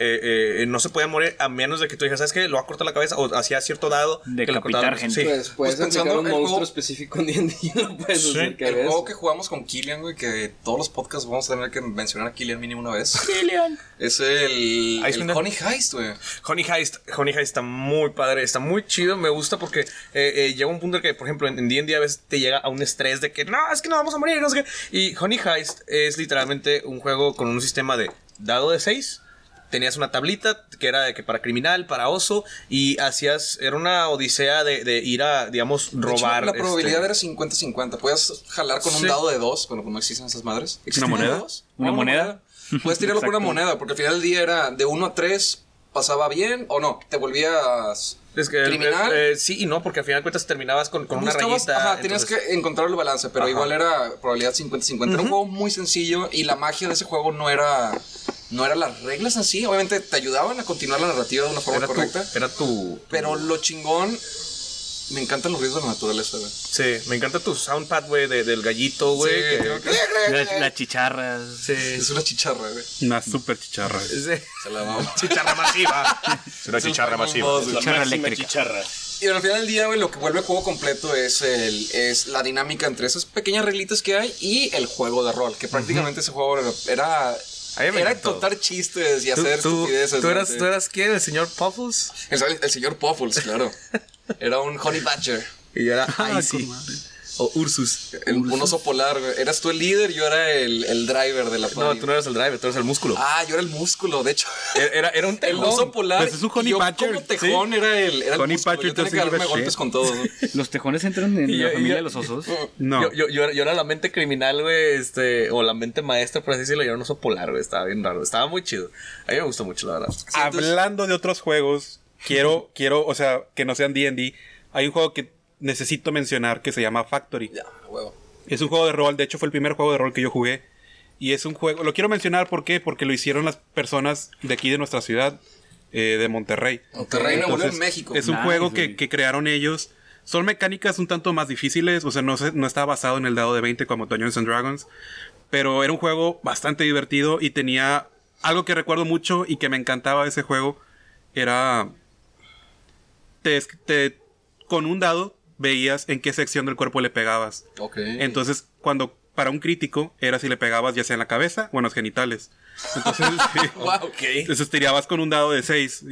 eh, eh, no se podía morir a menos de que tú dijeras, ¿sabes qué? Lo va a cortar la cabeza o hacía cierto dado que le Decapitar cortaba- gente. Sí. Pues puedes Pues pensando un el monstruo juego- específico en D&D lo puedes Sí. hacer que El juego que jugamos con Killian, güey, que todos los podcasts vamos a tener que mencionar a Killian mínimo una vez. Es el, el. Honey Heist, güey. Honey Heist, Honey Heist está muy padre, está muy chido, me gusta porque eh, eh, llega un punto en que, por ejemplo, en en D&D a veces te llega a un estrés de que no, es que no vamos a morir, no sé qué. Y Honey Heist es literalmente un juego con un sistema de dado de 6. Tenías una tablita que era de que para criminal, para oso, y hacías, era una odisea de, de ir a, digamos, De hecho, robar. la probabilidad este, era 50-50. Puedes jalar con un Sí. dado de dos, bueno, como no existen esas madres. ¿Existen moneda? de dos? ¿Una moneda? Puedes tirarlo con una moneda, porque al final del día era de 1 a 3, pasaba bien o no, te volvías es que, criminal. eh, eh, sí y no, porque al final de cuentas terminabas con, con una rayita. Ajá, tenías que encontrar el balance, pero Ajá. igual era probabilidad 50-50. Era un juego muy sencillo y la magia de ese juego no era no era las reglas en sí. Obviamente te ayudaban a continuar la narrativa de una forma era tu, correcta. era tu, Pero lo chingón, me encantan los ruidos de la naturaleza, güey. Sí, me encanta tu soundpad, güey, de- del gallito, güey. Sí, que- creo que- Las, las chicharras. Sí. Es una chicharra, güey. una super chicharra. Sí. Se la vamos. Chicharra masiva. Es una chicharra masiva. Chicharra eléctrica. Y al final del día, güey, lo que vuelve el juego completo es, el, es la dinámica entre esas pequeñas reglitas que hay y el juego de rol. Que prácticamente ese juego era, era, A mí me era encantó. contar chistes y ¿Tú, hacer tú, estupideces. tú eras. ¿Tú eras quién? ¿El señor Puffles? El, el señor Puffles, claro. Era un Honey Badger. Y yo era Ah, Icy. O Ursus. El, un oso polar, güey. Eras tú el líder, yo era el, el driver de la No, party. tú no eras el driver, tú eras el músculo. Ah, yo era el músculo, de hecho. Era, era, era un El tejón. oso polar. Pues es un honey yo como tejón era el, era el músculo. badger Yo tenía que darme golpes con todo. ¿no? Los tejones entran en Y la y familia yo- de los osos. No. Yo, yo, yo, era- yo era la mente criminal, güey, este, o la mente maestra, por así decirlo, yo era un oso polar, güey, estaba bien raro, estaba muy chido. A mí me gustó mucho, la verdad. Hablando de otros juegos, quiero, quiero, o sea, que no sean D&D. Hay un juego que necesito mencionar que se llama Factory. Ya, huevo. Es un juego de rol, de hecho fue el primer juego de rol que yo jugué. Y es un juego, lo quiero mencionar ¿por qué? porque lo hicieron las personas de aquí de nuestra ciudad, eh, de Monterrey. Monterrey, Nuevo León, México. Es un Nice, juego que, que crearon ellos. Son mecánicas un tanto más difíciles, o sea, no, se- no está basado en el dado de 20 como Dungeons and Dragons. Pero era un juego bastante divertido y tenía algo que recuerdo mucho y que me encantaba de ese juego. Era... Te, te- con un dado veías en qué sección del cuerpo le pegabas. Ok. Entonces, cuando para un crítico era si le pegabas ya sea en la cabeza o en los genitales. Entonces, sí. Wow, ok. Entonces tirabas con un dado de 6.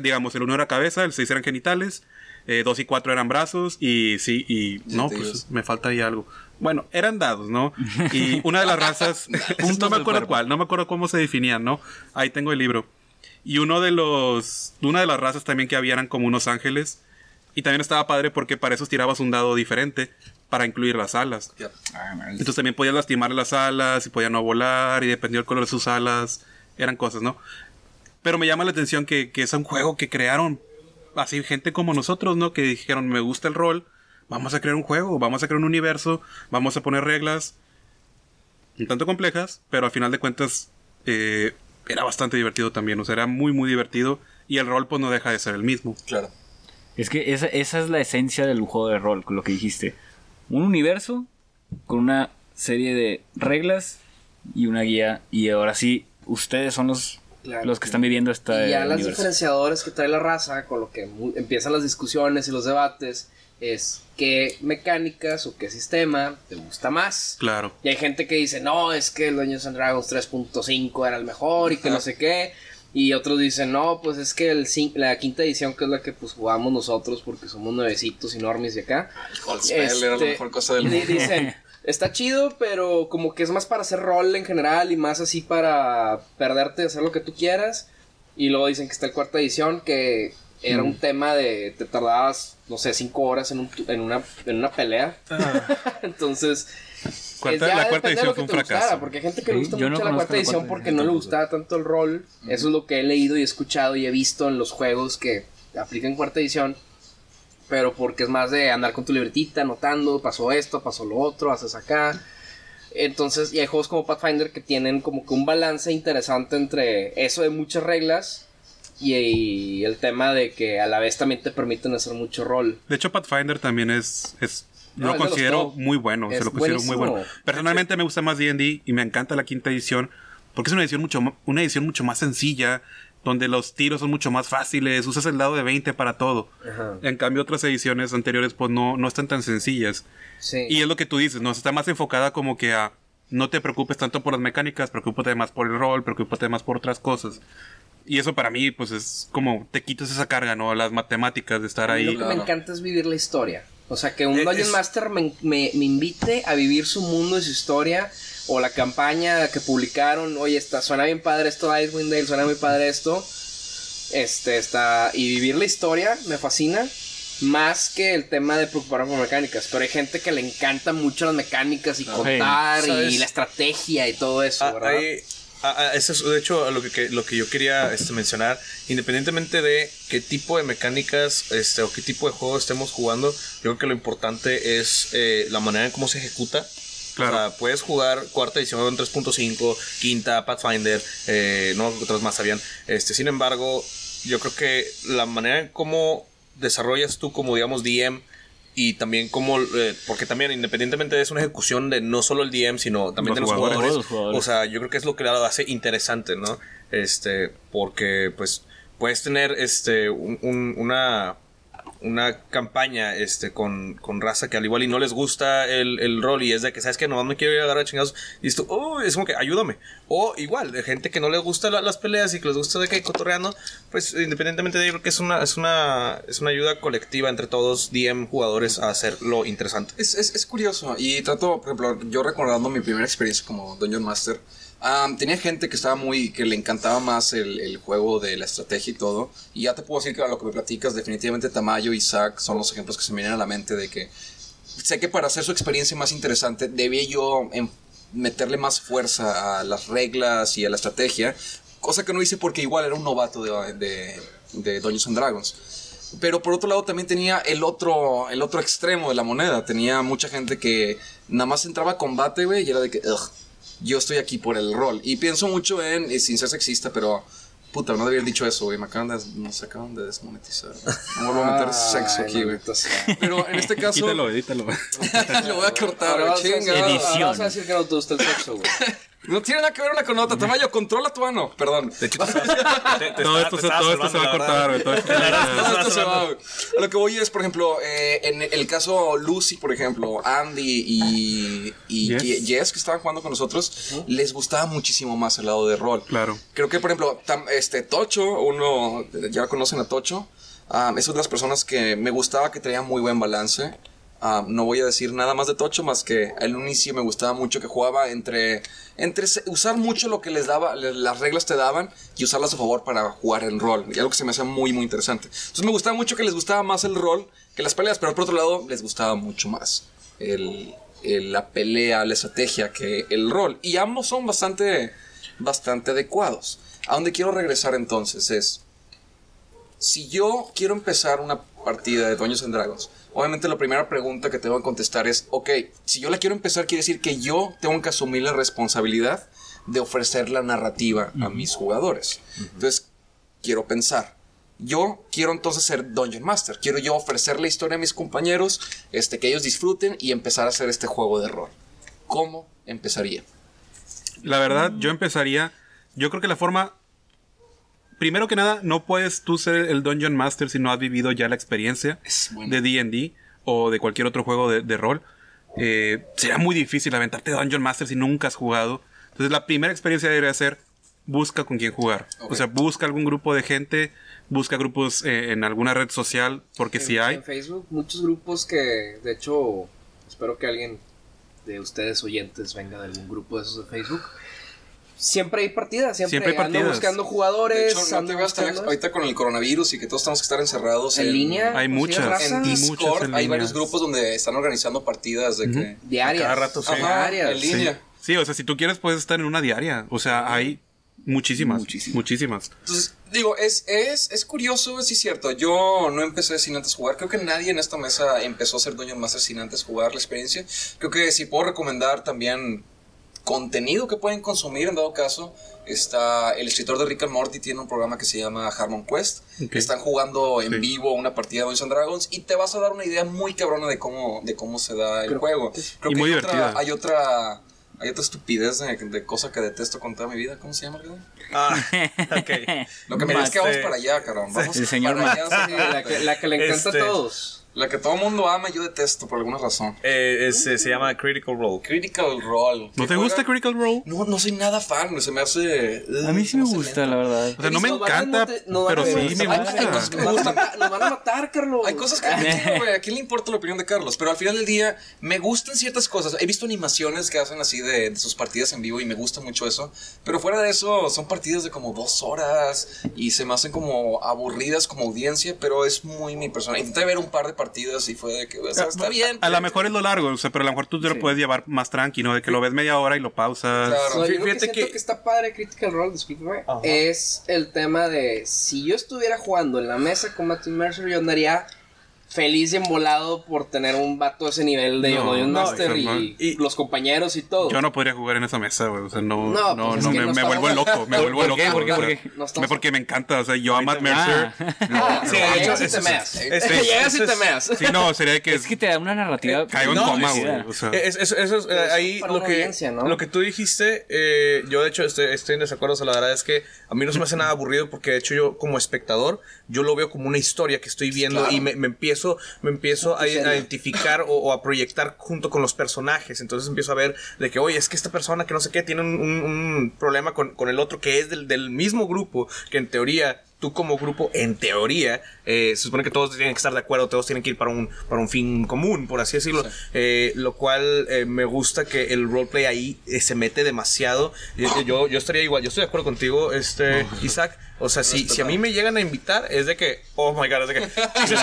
digamos, el 1 era cabeza, el 6 eran genitales, 2 y 4 eran brazos y sí, y no, pues me falta ahí algo. Bueno, eran dados, ¿no? Y una de las razas, no me acuerdo cuál, no me acuerdo cómo se definían, ¿no? Ahí tengo el libro. Y uno de los, una de las razas también que había eran como unos ángeles. Y también estaba padre porque para eso tirabas un dado diferente para incluir las alas. Ya. Entonces también podías lastimar las alas y podían no volar y dependiendo del color de sus alas, eran cosas, ¿no? Pero me llama la atención que, que es un juego que crearon así gente como nosotros, ¿no? Que dijeron, me gusta el rol, vamos a crear un juego, vamos a crear un universo, vamos a poner reglas un tanto complejas, pero al final de cuentas eh, era bastante divertido también, o sea, era muy, muy divertido y el rol pues no deja de ser el mismo. Claro. Es que esa, esa es la esencia del juego de rol, con lo que dijiste. Un universo con una serie de reglas y una guía. Y ahora sí, ustedes son los, Claro. los que están viviendo esta Y ya las universo. diferenciadores que trae la raza, con lo que mu- empiezan las discusiones y los debates, es qué mecánicas o qué sistema te gusta más. Claro. Y hay gente que dice, no, es que el Dungeons and Dragons 3.5 era el mejor y que no sé qué. Y otros dicen, no, pues es que el la quinta edición, que es la que pues jugamos nosotros porque somos nuevecitos y normis de acá. Cold Spell era la Este, mejor cosa del mundo. Dicen, está chido, pero como que es más para hacer rol en general y más así para perderte, hacer lo que tú quieras. Y luego dicen que está el cuarta edición, que era un tema de te tardabas, no sé, cinco horas en, un en, una, en una pelea. Entonces, Cuarta- es ya la cuarta depende de edición lo fue un que te gustara, fracaso. porque hay gente que le Sí, gusta yo no mucho la cuarta la edición cuarta porque no le gustaba tanto el rol. Eso es lo que he leído y he escuchado y he visto en los juegos que aplican cuarta edición. Pero porque es más de andar con tu libretita, anotando, pasó esto, pasó lo otro, haces acá. Entonces, y hay juegos como Pathfinder que tienen como que un balance interesante entre eso de muchas reglas y, y el tema de que a la vez también te permiten hacer mucho rol. De hecho, Pathfinder también es. es No, lo considero muy bueno. Es se lo considero muy bueno. Personalmente me gusta más DD y me encanta la quinta edición. Porque es una edición mucho, una edición mucho más sencilla. Donde los tiros son mucho más fáciles. Usas el dado de 20 para todo. Ajá. En cambio, otras ediciones anteriores, pues no, no están tan sencillas. Sí. Y es lo que tú dices, ¿no? Está más enfocada como que a. No te preocupes tanto por las mecánicas, preocúpate más por el rol, preocúpate más por otras cosas. Y eso para mí, pues es como te quitas esa carga, ¿no? Las matemáticas de estar ahí. Lo que me encanta es vivir la historia. O sea, que un Eh, Dungeon es- Master me, me- me invite a vivir su mundo y su historia. O la campaña que publicaron. Oye, está, suena bien padre esto de Icewind Dale, suena muy padre esto. Este, está. Y vivir la historia me fascina. Más que el tema de preocuparme por mecánicas. Pero hay gente que le encanta mucho las mecánicas y contar y la estrategia y todo eso, Ah, ¿verdad? hay- ah, ah, eso es de hecho lo que, lo que yo quería este, mencionar. Independientemente de qué tipo de mecánicas este, o qué tipo de juego estemos jugando, yo creo que lo importante es eh, la manera en cómo se ejecuta. Claro. O sea, puedes jugar cuarta edición 3.5, quinta, Pathfinder, eh, no otras más habían. Este, sin embargo, yo creo que la manera en cómo desarrollas tú como digamos DM y también como eh, porque también independientemente de es una ejecución de no solo el DM sino también Los de los jugadores. jugadores, Los jugadores. o sea yo creo que es lo que lo hace interesante no este porque pues puedes tener este un- un- una una campaña este con, con raza que al igual y no les gusta el, el rol y es de que sabes que no me quiero ir a agarrar a chingados y esto oh, es como que ayúdame o igual de gente que no les gusta la- las peleas y que les gusta de que cotorreando pues independientemente de ello que es una es una es una ayuda colectiva entre todos DM jugadores a hacerlo interesante. Es, es, es curioso. Y trato, por ejemplo, yo recordando mi primera experiencia como Dungeon Master, am, tenía gente que estaba muy. que le encantaba más el, el juego de la estrategia y todo. Y ya te puedo decir que a lo que me platicas, definitivamente Tamayo y Zack son los ejemplos que se me vienen a la mente de que. Sé que para hacer su experiencia más interesante, debía yo em, meterle más fuerza a las reglas y a la estrategia. Cosa que no hice porque igual era un novato de, de, de Dungeons and Dragons. Pero por otro lado también tenía el otro, el otro extremo de la moneda. Tenía mucha gente que nada más entraba a combate, güey, y era de que, "Ugh, yo estoy aquí por el rol. Y pienso mucho en, y sin ser sexista, pero, puta, no debía haber dicho eso, güey. Me acaban de, nos acaban de desmonetizar. No vuelvo a meter sexo Ay, aquí, güey. Pero en este caso, Quítalo, edítalo. lo voy a cortar, güey. Chinga. Edición. ahora vas a decir que no te gusta el sexo, güey. No tiene nada que ver una con otra. Tamayo, controla tu ano. Perdón. de hecho Todo esto, se, estás todo esto salvando, se va a cortar, güey. Todo esto se va güey. A lo que voy es, por ejemplo, eh, en el caso Lucy, por ejemplo, Andy y, y Yes. Ye- Jess, que estaban jugando con nosotros, les gustaba muchísimo más el lado de rol. Claro. Creo que, por ejemplo, tam- este Tocho, uno, ya conocen a Tocho, ah, es una de las personas que me gustaba que tenía muy buen balance. Ah, no voy a decir nada más de Tocho, más que al inicio me gustaba mucho que jugaba entre, entre usar mucho lo que les daba, las reglas te daban y usarlas a favor para jugar en rol. Y algo que se me hacía muy, muy interesante. Entonces me gustaba mucho que les gustaba más el rol que las peleas, pero por otro lado les gustaba mucho más el, el- la pelea, la estrategia que el rol. Y ambos son bastante bastante adecuados. A donde quiero regresar entonces es, si yo quiero empezar una partida de Dungeons and Dragons, obviamente la primera pregunta que tengo que contestar es, ok, si yo la quiero empezar quiere decir que yo tengo que asumir la responsabilidad de ofrecer la narrativa a mis jugadores. Entonces, quiero pensar. Yo quiero entonces ser Dungeon Master. Quiero yo ofrecer la historia a mis compañeros, este, que ellos disfruten y empezar a hacer este juego de rol. ¿Cómo empezaría? La verdad, yo empezaría. Yo creo que la forma. Primero que nada, no puedes tú ser el Dungeon Master si no has vivido ya la experiencia bueno. de DD o de cualquier otro juego de, de rol. Eh, será muy difícil aventarte Dungeon Master si nunca has jugado. Entonces, la primera experiencia debería ser: busca con quién jugar. O sea, busca algún grupo de gente, busca grupos eh, en alguna red social, porque si hay. En Facebook, muchos grupos que, de hecho, espero que alguien de ustedes oyentes venga de algún grupo de esos de Facebook. Siempre hay partidas, siempre, Siempre hay ando partidas. buscando De jugadores. hecho, no te veas tan buscando- ahorita con el coronavirus y que todos tenemos que estar encerrados en línea. Hay muchas. En muchas Discord en hay varios grupos donde están organizando partidas de que... diarias. cada rato, sí. Ajá, Diarias. en línea. Sí, o sea, si tú quieres puedes estar en una diaria. O sea, hay muchísimas. Muchísimas. Muchísimas. Entonces, digo, es, es, es curioso, sí es cierto. Yo no empecé sin antes jugar. Creo que nadie en esta mesa empezó a ser Dungeon Master sin antes jugar la experiencia. Creo que si puedo recomendar también contenido que pueden consumir en dado caso. Está el escritor de Rick and Morty tiene un programa que se llama Harmon Quest. Están jugando en Sí. vivo una partida de Dungeons and Dragons y te vas a dar una idea muy cabrona de cómo, de cómo se da el Creo juego. Creo Y que muy hay otra, divertida. hay otra hay otra estupidez de, de cosa que detesto con toda mi vida. ¿Cómo se llama? Ah, ok. Lo que me Más, es que vamos eh, para allá, cabrón. Vamos el señor para allá, La que, la que le encanta Este- a todos. La que todo el mundo ama y yo detesto por alguna razón. Eh, es- se llama Critical Role. Critical Role. ¿No ¿Que te gusta? Critical Role? No, no soy nada fan, se me hace... A mí sí me gusta, lento. la verdad. O sea, no me encanta, pero sí me gusta. hay cosas que me Nos van a gustan. matar- nos van a matar, Carlos. Hay cosas que güey, ¿a quién le importa la opinión de Carlos? Pero al final del día me gustan ciertas cosas. He visto animaciones que hacen así de, de sus partidas en vivo y me gusta mucho eso. Pero fuera de eso, son partidas de como dos horas y se me hacen como aburridas como audiencia, pero es muy mi persona. Intenté ver un par de partidas y fue de que, o sea, está bien. A lo mejor es lo largo, o sea, pero a lo mejor tú te lo puedes llevar más tranquilo, de que lo ves media hora y lo pausas. Claro. No, yo lo que Fíjate siento que- que... está padre Critical Role, discúlpame, Ajá. es el tema de si yo estuviera jugando en la mesa con Matthew Mercer, yo andaría feliz y embolado por tener un vato de ese nivel de No, Master y, los compañeros y todo. Yo no podría jugar en esa mesa, güey. O sea, no, No, no, pues es no, me, me vuelvo loco, me ¿Por- vuelvo por loco. qué? ¿Por qué? Porque me encanta, o sea, yo a Matt Ah. Mercer. No, Sí, de hecho, llegas y te meas. es- Llegas y te meas. Sí, no, sería que. Es que te da una narrativa. Caigo en coma, güey. eso, es, eh, ahí lo que, lo que tú dijiste, eh, yo de hecho estoy, estoy en desacuerdo, o sea, la verdad es que a mí no se me hace nada aburrido porque de hecho yo como espectador, yo lo veo como una historia que estoy viendo y me, me me empiezo a, a identificar o, o a proyectar junto con los personajes, entonces empiezo a ver de que, oye, es que esta persona que no sé qué tiene un, un- un problema con, con el otro que es del, del mismo grupo, que en teoría tú como grupo, en teoría, eh, se supone que todos tienen que estar de acuerdo, todos tienen que ir para un, para un fin común, por así decirlo. Eh, lo cual eh, me gusta que el roleplay ahí se mete demasiado. Yo, yo, yo estaría igual, yo estoy de acuerdo contigo, este, Isaac. O sea, si, si a mí me llegan a invitar, es de que, oh my god, es de que.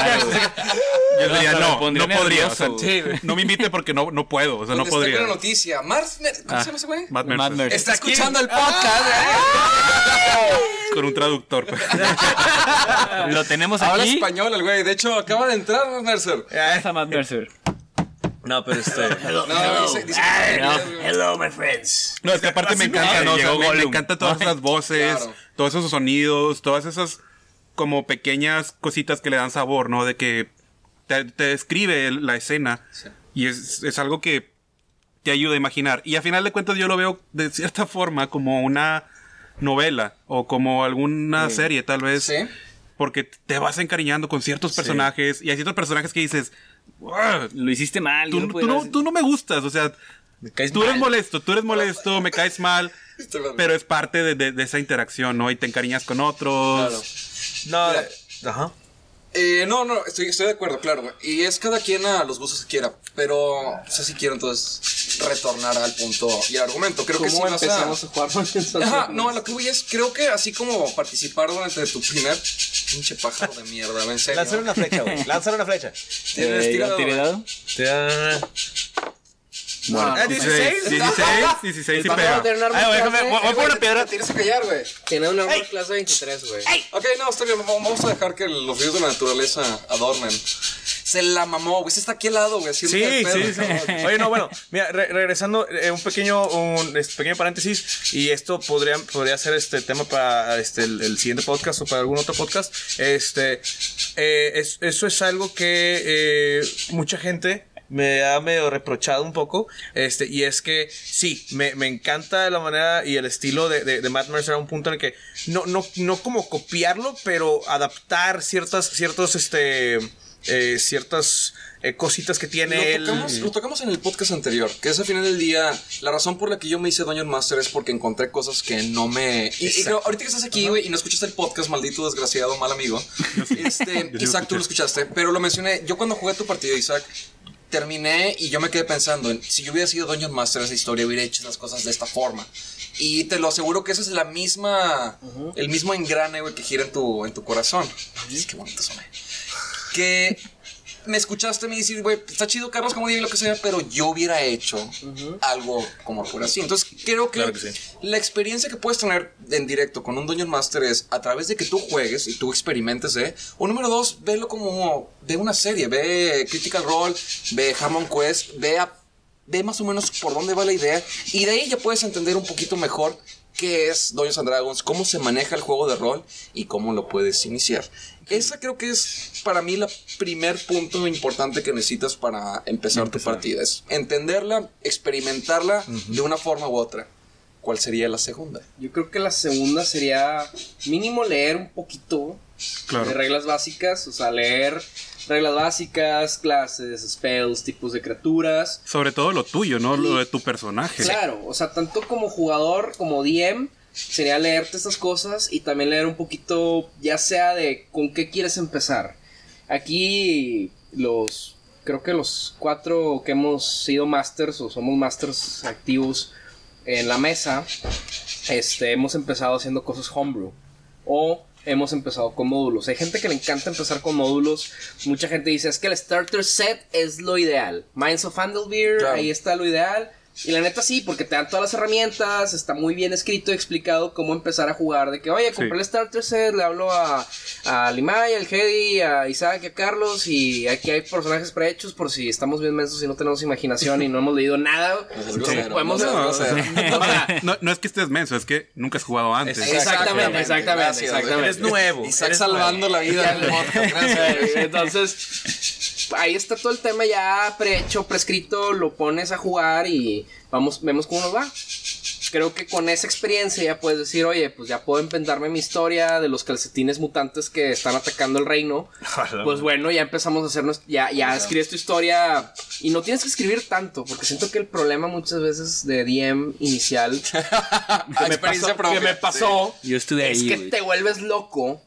yo diría, no, no podría. O sea, no me invite porque no, no puedo. O sea, no podría. la noticia. Mars, Mer- ¿cómo Ah, se llama ese güey? Matt Matt Mercer. Está escuchando el podcast. ¿eh? Con un traductor. Lo tenemos Habla aquí. español el güey. De hecho, acaba de entrar Mercer. Está Matt Mercer. No, pero este. No, dice, dice que- Hello, my friends. No, es que aparte me encanta, ¿no? O sea, Llegó me, encantan todas esas voces, Claro. todos esos sonidos, todas esas como pequeñas cositas que le dan sabor, ¿no? De que te, te describe la escena y es, es algo que te ayuda a imaginar. Y a final de cuentas yo lo veo de cierta forma como una novela o como alguna serie tal vez. Sí. Porque te vas encariñando con ciertos personajes y hay ciertos personajes que dices, "Uah, Lo hiciste mal. tú, no tú no, tú no me gustas, o sea, Me caes tú eres mal. molesto, tú eres molesto, me caes mal, pero es parte de, de- de esa interacción, ¿no? Y te encariñas con otros. Claro. No, ajá. Eh, no, no, estoy, estoy de acuerdo, claro. güey. Y es cada quien a los gustos que quiera. Pero, no sé si quiero entonces retornar al punto y al argumento. Creo que sí ¿Cómo vas empezamos a jugar Dungeons and Ajá, no, a lo que voy es, creo que así como participar durante tu primer pinche pájaro de mierda, en serio. Lánzale una flecha, güey. Lánzale una flecha. Tienes Eh, tirado, ¿tiré güey. Dado? Te da- No, Ah, no, 16. 16, 16 y El pega. déjame- voy- por una piedra. Tienes que callar, güey. Tiene un armor clase 23, güey. Ok, no, está bien. Vamos a dejar que los videos de la naturaleza adornen. Se la mamó, güey. Se está aquí al lado, güey. Sí, sí, sí. Oye, no, bueno, mira, re- regresando, eh, un pequeño, un este, pequeño paréntesis, y esto podría, podría ser este tema para este, el, el siguiente podcast o para algún otro podcast. Este, eh, es- eso es algo que eh, mucha gente me ha medio reprochado un poco, este, y es que sí, me, me encanta la manera y el estilo de, de, de Matt Mercer a un punto en el que no, no, no como copiarlo, pero adaptar ciertas, ciertos, este, eh, ciertas eh, cositas que tiene él. Lo tocamos, lo tocamos en el podcast anterior, que es al final del día, la razón por la que yo me hice Dungeon Master es porque encontré cosas que no me... Y, y creo, ahorita que estás aquí, güey, y no escuchaste el podcast, maldito desgraciado, mal amigo, este, Isaac, tú lo escuchaste, pero lo mencioné, yo cuando jugué tu partida, Isaac, terminé y yo me quedé pensando, en, si yo hubiera sido Dungeon Master esa historia, hubiera hecho las cosas de esta forma. Y te lo aseguro que eso es la misma, el mismo engrane, güey, que gira en tu, en tu corazón. Ay, Qué bonito suena. Que me escuchaste me decir, güey, está chido Carlos como diga lo que sea, pero yo hubiera hecho algo como por así. Entonces creo que, Claro que sí. la experiencia que puedes tener en directo con un Dungeon Master es a través de que tú juegues y tú experimentes, ¿eh? O número dos, velo como de una serie, ve Critical Role, ve Hammond Quest, ve, a- ve más o menos por dónde va la idea y de ahí ya puedes entender un poquito mejor qué es Dungeons and Dragons, cómo se maneja el juego de rol y cómo lo puedes iniciar. Esa creo que es para mí la primer punto importante que necesitas para empezar, tu partida. Es entenderla, experimentarla de una forma u otra. ¿Cuál sería la segunda? Yo creo que la segunda sería mínimo leer un poquito Claro. de reglas básicas, o sea, leer reglas básicas, clases, spells, tipos de criaturas. Sobre todo lo tuyo, ¿no? Lo de tu personaje. Claro, o sea, tanto como jugador como DM sería leerte estas cosas y también leer un poquito, ya sea de con qué quieres empezar. Aquí los, creo que los cuatro que hemos sido masters o somos masters activos en la mesa, este, hemos empezado haciendo cosas homebrew o hemos empezado con módulos. Hay gente que le encanta empezar con módulos. Mucha gente dice, es que el starter set es lo ideal. Minds of Andelbeer, Claro. ahí está lo ideal. Y la neta sí, porque te dan todas las herramientas, está muy bien escrito y explicado cómo empezar a jugar. De que, oye, compré el starter set, le hablo a, a Limay, al Hedy, a Isaac y a Carlos. Y aquí hay personajes prehechos por si estamos bien mensos y no tenemos imaginación y no hemos leído nada. no es que estés menso, es que nunca has jugado antes. Exactamente, exactamente, exactamente. Eres nuevo. Isaac eres salvando la vida del podcast. Entonces, ahí está todo el tema ya prehecho, prescrito, lo pones a jugar y vamos, vemos cómo nos va. Creo que con esa experiencia ya puedes decir, oye, pues ya puedo inventarme mi historia de los calcetines mutantes que están atacando el reino. Pues bueno, ya empezamos a hacernos, ya, ya escribes tu historia y no tienes que escribir tanto, porque siento que el problema muchas veces de DM inicial que me pasó, propia, que me pasó Yo es ahí, que te vuelves loco.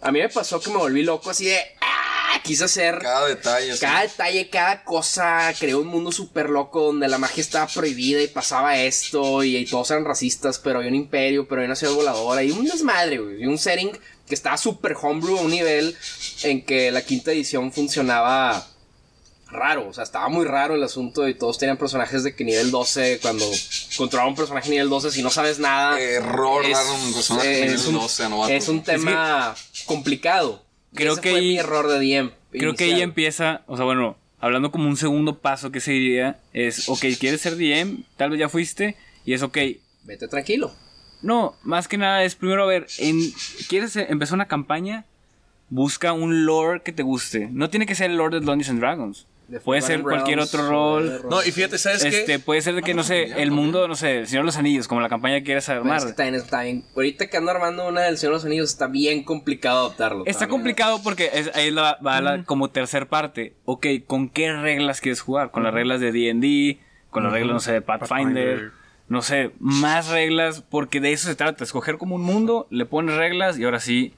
A mí me pasó que me volví loco así de. ¡Ah! Quise hacer Cada detalle. sí. cada detalle, cada cosa. Creé un mundo súper loco donde la magia estaba prohibida y pasaba esto. Y, y todos eran racistas, pero había un imperio, pero había una ciudad voladora. Y un desmadre, güey. Y un setting que estaba súper homebrew a un nivel en que la quinta edición funcionaba raro, o sea, estaba muy raro el asunto y todos tenían personajes de que nivel 12, cuando controlaba un personaje nivel 12, si no sabes nada, Error dar un personaje nivel es un, 12 a novato. es un tema complicado. Creo Ese que fue ahí- mi error de DM. Creo que ahí empieza, o sea, bueno, hablando como un segundo paso que se diría es, ok, ¿quieres ser DM? Tal vez ya fuiste y es ok. Vete tranquilo. No, más que nada es primero a ver, en, ¿quieres eh, empezar una campaña? Busca un lore que te guste. No tiene que ser el lore de Dungeons and Dragons. De Puede ser cualquier otro rol. No, y fíjate, ¿sabes Este, qué? puede ser de que, no sé, el mundo, no sé, el Señor de los Anillos, como la campaña que quieras armar. es que también está bien. Ahorita que ando armando una del Señor de los Anillos, está bien complicado adaptarlo. Está también. complicado porque es- ahí la- va la, como tercer parte. Ok, ¿con qué reglas quieres jugar? ¿Con las reglas de D&D? ¿Con las reglas, no sé, de Pathfinder? Pathfinder. No sé, más reglas, porque de eso se trata. Escoger como un mundo, le pones reglas y ahora sí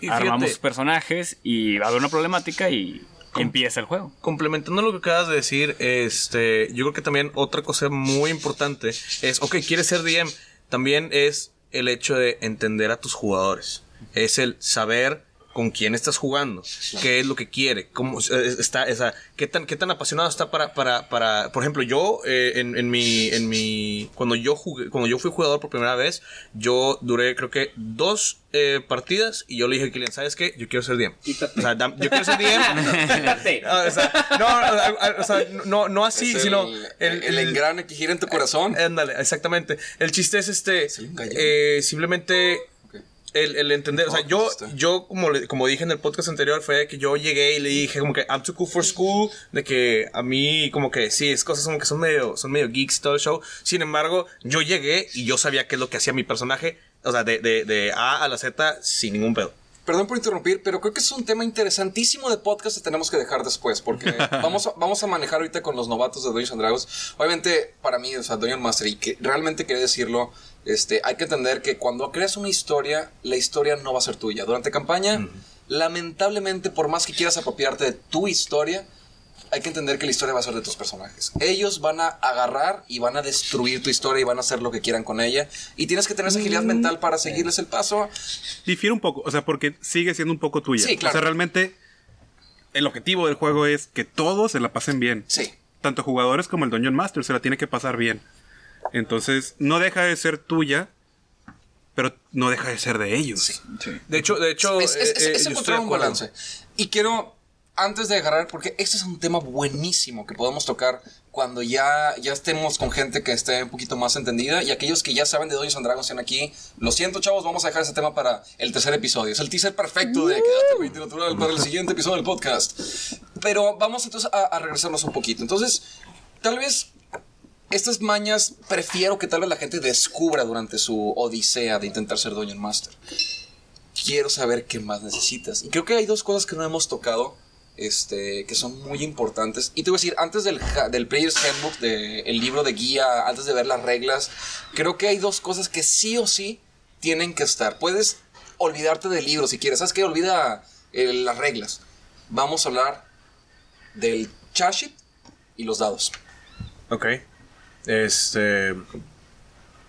Y armamos fíjate, personajes y va a haber una problemática y empieza el juego. complementando lo que acabas de decir, este, yo creo que también otra cosa muy importante es, ok, quieres ser DM, también es el hecho de entender a tus jugadores. Es el saber con quién estás jugando, qué es lo que quiere, cómo está, qué tan, qué tan apasionado está para, para, para, por ejemplo, yo eh, en, en mi, en mi, cuando yo jugué, cuando yo fui jugador por primera vez, yo duré creo que dos eh, partidas y yo le dije a Kylian, ¿sabes qué? Yo quiero ser DM. Quítate. O sea, dam- yo quiero ser DM. Ah, o sea, no, no, o sea, no, no así, el, sino el, el engrane que gira en tu corazón. Ándale, exactamente. El chiste es este. Eh, simplemente. El, el entender, o sea, yo, pues está. yo como, le- como dije en el podcast anterior, fue que yo llegué y le dije como que I'm too cool for school, de que a mí como que sí, es cosas como que son medio, son medio geeks y todo el show. Sin embargo, yo llegué y yo sabía qué es lo que hacía mi personaje, o sea, de, de, de A a la Z sin ningún pedo. Perdón por interrumpir, pero creo que es un tema interesantísimo de podcast que tenemos que dejar después, porque vamos a, vamos a manejar ahorita con los novatos de Dungeons and Dragons. Obviamente, para mí, o sea, Dungeon Master, y que realmente quería decirlo, este, hay que entender que cuando creas una historia, la historia no va a ser tuya. Durante campaña, lamentablemente, por más que quieras apropiarte de tu historia, hay que entender que la historia va a ser de tus personajes. Ellos van a agarrar y van a destruir tu historia y van a hacer lo que quieran con ella. Y tienes que tener esa agilidad mental para seguirles el paso. Difiere un poco, o sea, porque sigue siendo un poco tuya. Sí, claro. O sea, realmente el objetivo del juego es que todos se la pasen bien. Sí. Tanto jugadores como el Dungeon Master se la tiene que pasar bien. Entonces, no deja de ser tuya, pero no deja de ser de ellos. De hecho, de hecho, es, es- eh, eh, es encontrar de un balance. Y quiero, antes de agarrar, porque este es un tema buenísimo que podemos tocar cuando ya, ya estemos con gente que esté un poquito más entendida. Y aquellos que ya saben de Dungeons and Dragons están aquí. Lo siento, chavos, vamos a dejar ese tema para el tercer episodio. Es el teaser perfecto de Quédate Mente Natural para el siguiente episodio del podcast. Pero vamos entonces a, a regresarnos un poquito. Entonces, tal vez estas mañas prefiero que tal vez la gente descubra durante su odisea de intentar ser Dungeon Master quiero saber qué más necesitas. Y creo que hay dos cosas que no hemos tocado, este, que son muy importantes. Y te voy a decir, antes del, del Player's Handbook, del libro de guía, antes de ver las reglas, creo que hay dos cosas que sí o sí tienen que estar. Puedes olvidarte del libro si quieres. ¿Sabes qué? Olvida eh, las reglas. Vamos a hablar del chashit y los dados. Ok. Este.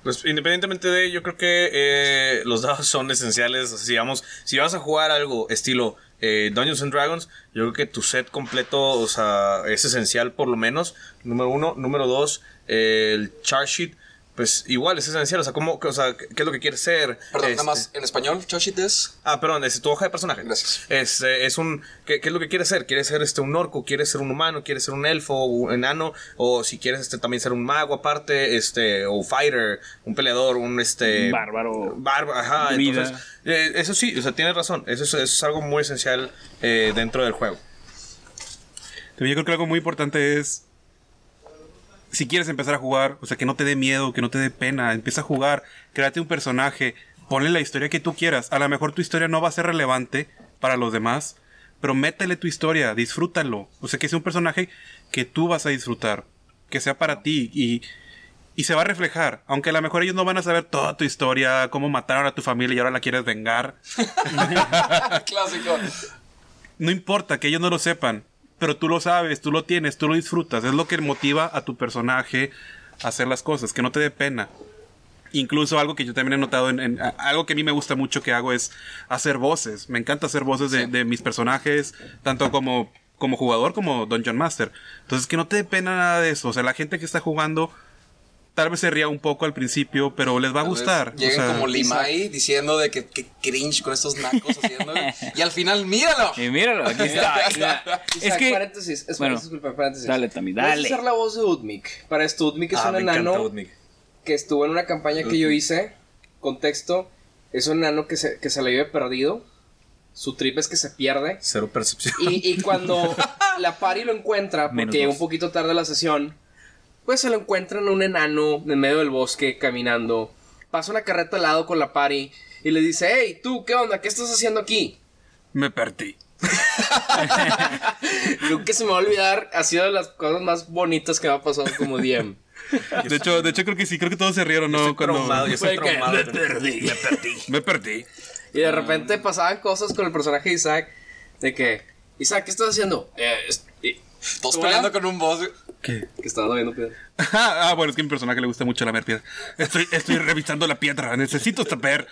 Pues independientemente de, yo creo que eh, los dados son esenciales. Si, vamos, si vas a jugar algo estilo eh, Dungeons and Dragons, yo creo que tu set completo, o sea, es esencial por lo menos. Número uno. Número dos, eh, el char sheet, pues igual es esencial. O sea, ¿cómo, o sea, ¿qué es lo que quieres ser? Perdón, Este, nada más en español, chashit es. Ah, perdón, es tu hoja de personaje. Gracias. Es, eh, es un. ¿qué, qué es lo que quieres ser? ¿Quieres ser este, un orco? ¿Quieres ser un humano? ¿Quieres ser un elfo? ¿Un enano? O si quieres este, también ser un mago aparte, este, o fighter, un peleador, un este. Bárbaro. Bárbaro, ajá. Entonces, eh, eso sí, o sea, tienes razón. Eso es, eso es algo muy esencial eh, dentro del juego. También yo creo que algo muy importante es si quieres empezar a jugar, o sea, que no te dé miedo, que no te dé pena, empieza a jugar, créate un personaje, ponle la historia que tú quieras. A lo mejor tu historia no va a ser relevante para los demás, pero métele tu historia, disfrútalo. O sea, que sea un personaje que tú vas a disfrutar, que sea para ti y, y se va a reflejar. Aunque a lo mejor ellos no van a saber toda tu historia, cómo mataron a tu familia y ahora la quieres vengar. Clásico. No importa que ellos no lo sepan, pero tú lo sabes, tú lo tienes, tú lo disfrutas. Es lo que motiva a tu personaje a hacer las cosas, que no te dé pena. Incluso algo que yo también he notado, en, en- a- algo que a mí me gusta mucho que hago es hacer voces. Me encanta hacer voces de mis personajes, tanto como, como jugador como Dungeon Master. Entonces, que no te dé pena nada de eso. O sea, la gente que está jugando tal vez se ría un poco al principio, pero les va a Tal gustar. O Lleguen sea, como Limay diciendo de que, que cringe con estos nacos haciendo. y al final, míralo. Y míralo, aquí está. Mira, es Isaac, que. paréntesis, es, bueno, disculpa, paréntesis. dale, Tami, dale. hacer la voz de Udmik. Para esto, Udmik es Ah, un enano Udmik. que estuvo en una campaña que yo hice. Contexto: es un enano que se, que se le vive perdido. Su trip es que se pierde. Cero percepción. Y, y cuando la pari lo encuentra, porque llega un poquito tarde a la sesión, pues se lo encuentran un enano en medio del bosque caminando. Pasa una carreta al lado con la pari y le dice: Hey, tú, ¿qué onda? ¿Qué estás haciendo aquí? me perdí. Nunca se me va a olvidar, ha sido de las cosas más bonitas que me ha pasado como DM. De hecho, de hecho, creo que sí, creo que todos se rieron, ¿no? Estoy Cuando- traumado, yo estoy Fue que- traumado. me perdí. Me perdí. Y de repente pasaban cosas con el personaje de Isaac, de que, Isaac, ¿qué estás haciendo? Eh, Todos ¿Tú, peleando con un boss. ¿Qué? que estaba viendo piedra. ah, bueno, es que a mi personaje le gusta mucho la piedra. Estoy, estoy revisando la piedra. Necesito saber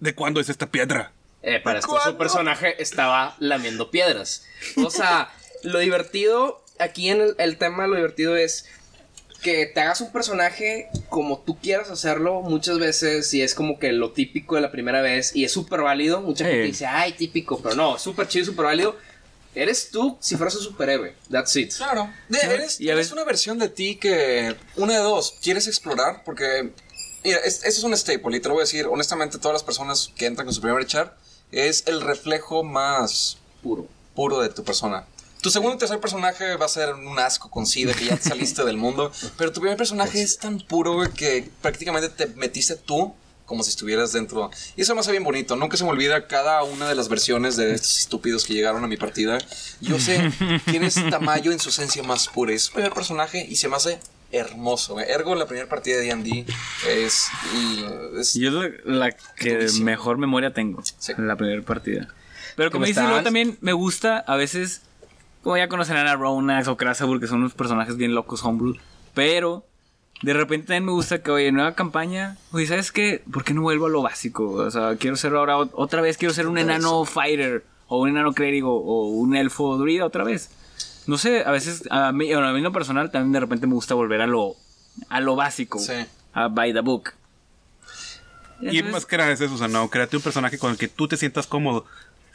de cuándo es esta piedra. Eh, para esto su personaje estaba lamiendo piedras. O sea, lo divertido aquí en el, el tema, lo divertido es que te hagas un personaje como tú quieras hacerlo muchas veces y es como que lo típico de la primera vez y es súper válido. Mucha gente dice, ay, típico, pero no, súper chido, súper válido. Eres tú si fueras un superhéroe. That's it. Claro. De- eres Y una versión de ti que, una de dos, quieres explorar porque, mira, es- eso es un staple y te lo voy a decir, honestamente, todas las personas que entran con su primer char es el reflejo más Puro. puro de tu persona. Tu segundo y tercer personaje va a ser un asco con SIDA que ya te saliste del mundo, pero tu primer personaje es tan puro que prácticamente te metiste tú como si estuvieras dentro. Y eso me hace bien bonito. Nunca se me olvida cada una de las versiones de estos estúpidos que llegaron a mi partida. Yo sé quién es Tamayo en su esencia más pura. Es su primer personaje y se me hace hermoso. Ergo, la primera partida de D&D es... es- Yo es la, la que Durísimo. mejor memoria tengo. Sí. En la primera partida. Pero como ¿Cómo dices, luego también me gusta a veces. Como ya conocerán a Ronax o Krasabur, que son unos personajes bien locos homebrew. Pero de repente también me gusta que, oye, nueva campaña. Oye, ¿sabes qué? ¿Por qué no vuelvo a lo básico? O sea, quiero ser ahora ot- otra vez, quiero ser un enano fighter. O un enano clérigo. O un elfo druida otra vez. No sé, a veces, a mí, bueno, a mí en lo personal también de repente me gusta volver a lo, a lo básico. Sí. A by the book. Y Entonces- más que nada es eso, o sea, no, créate un personaje con el que tú te sientas cómodo.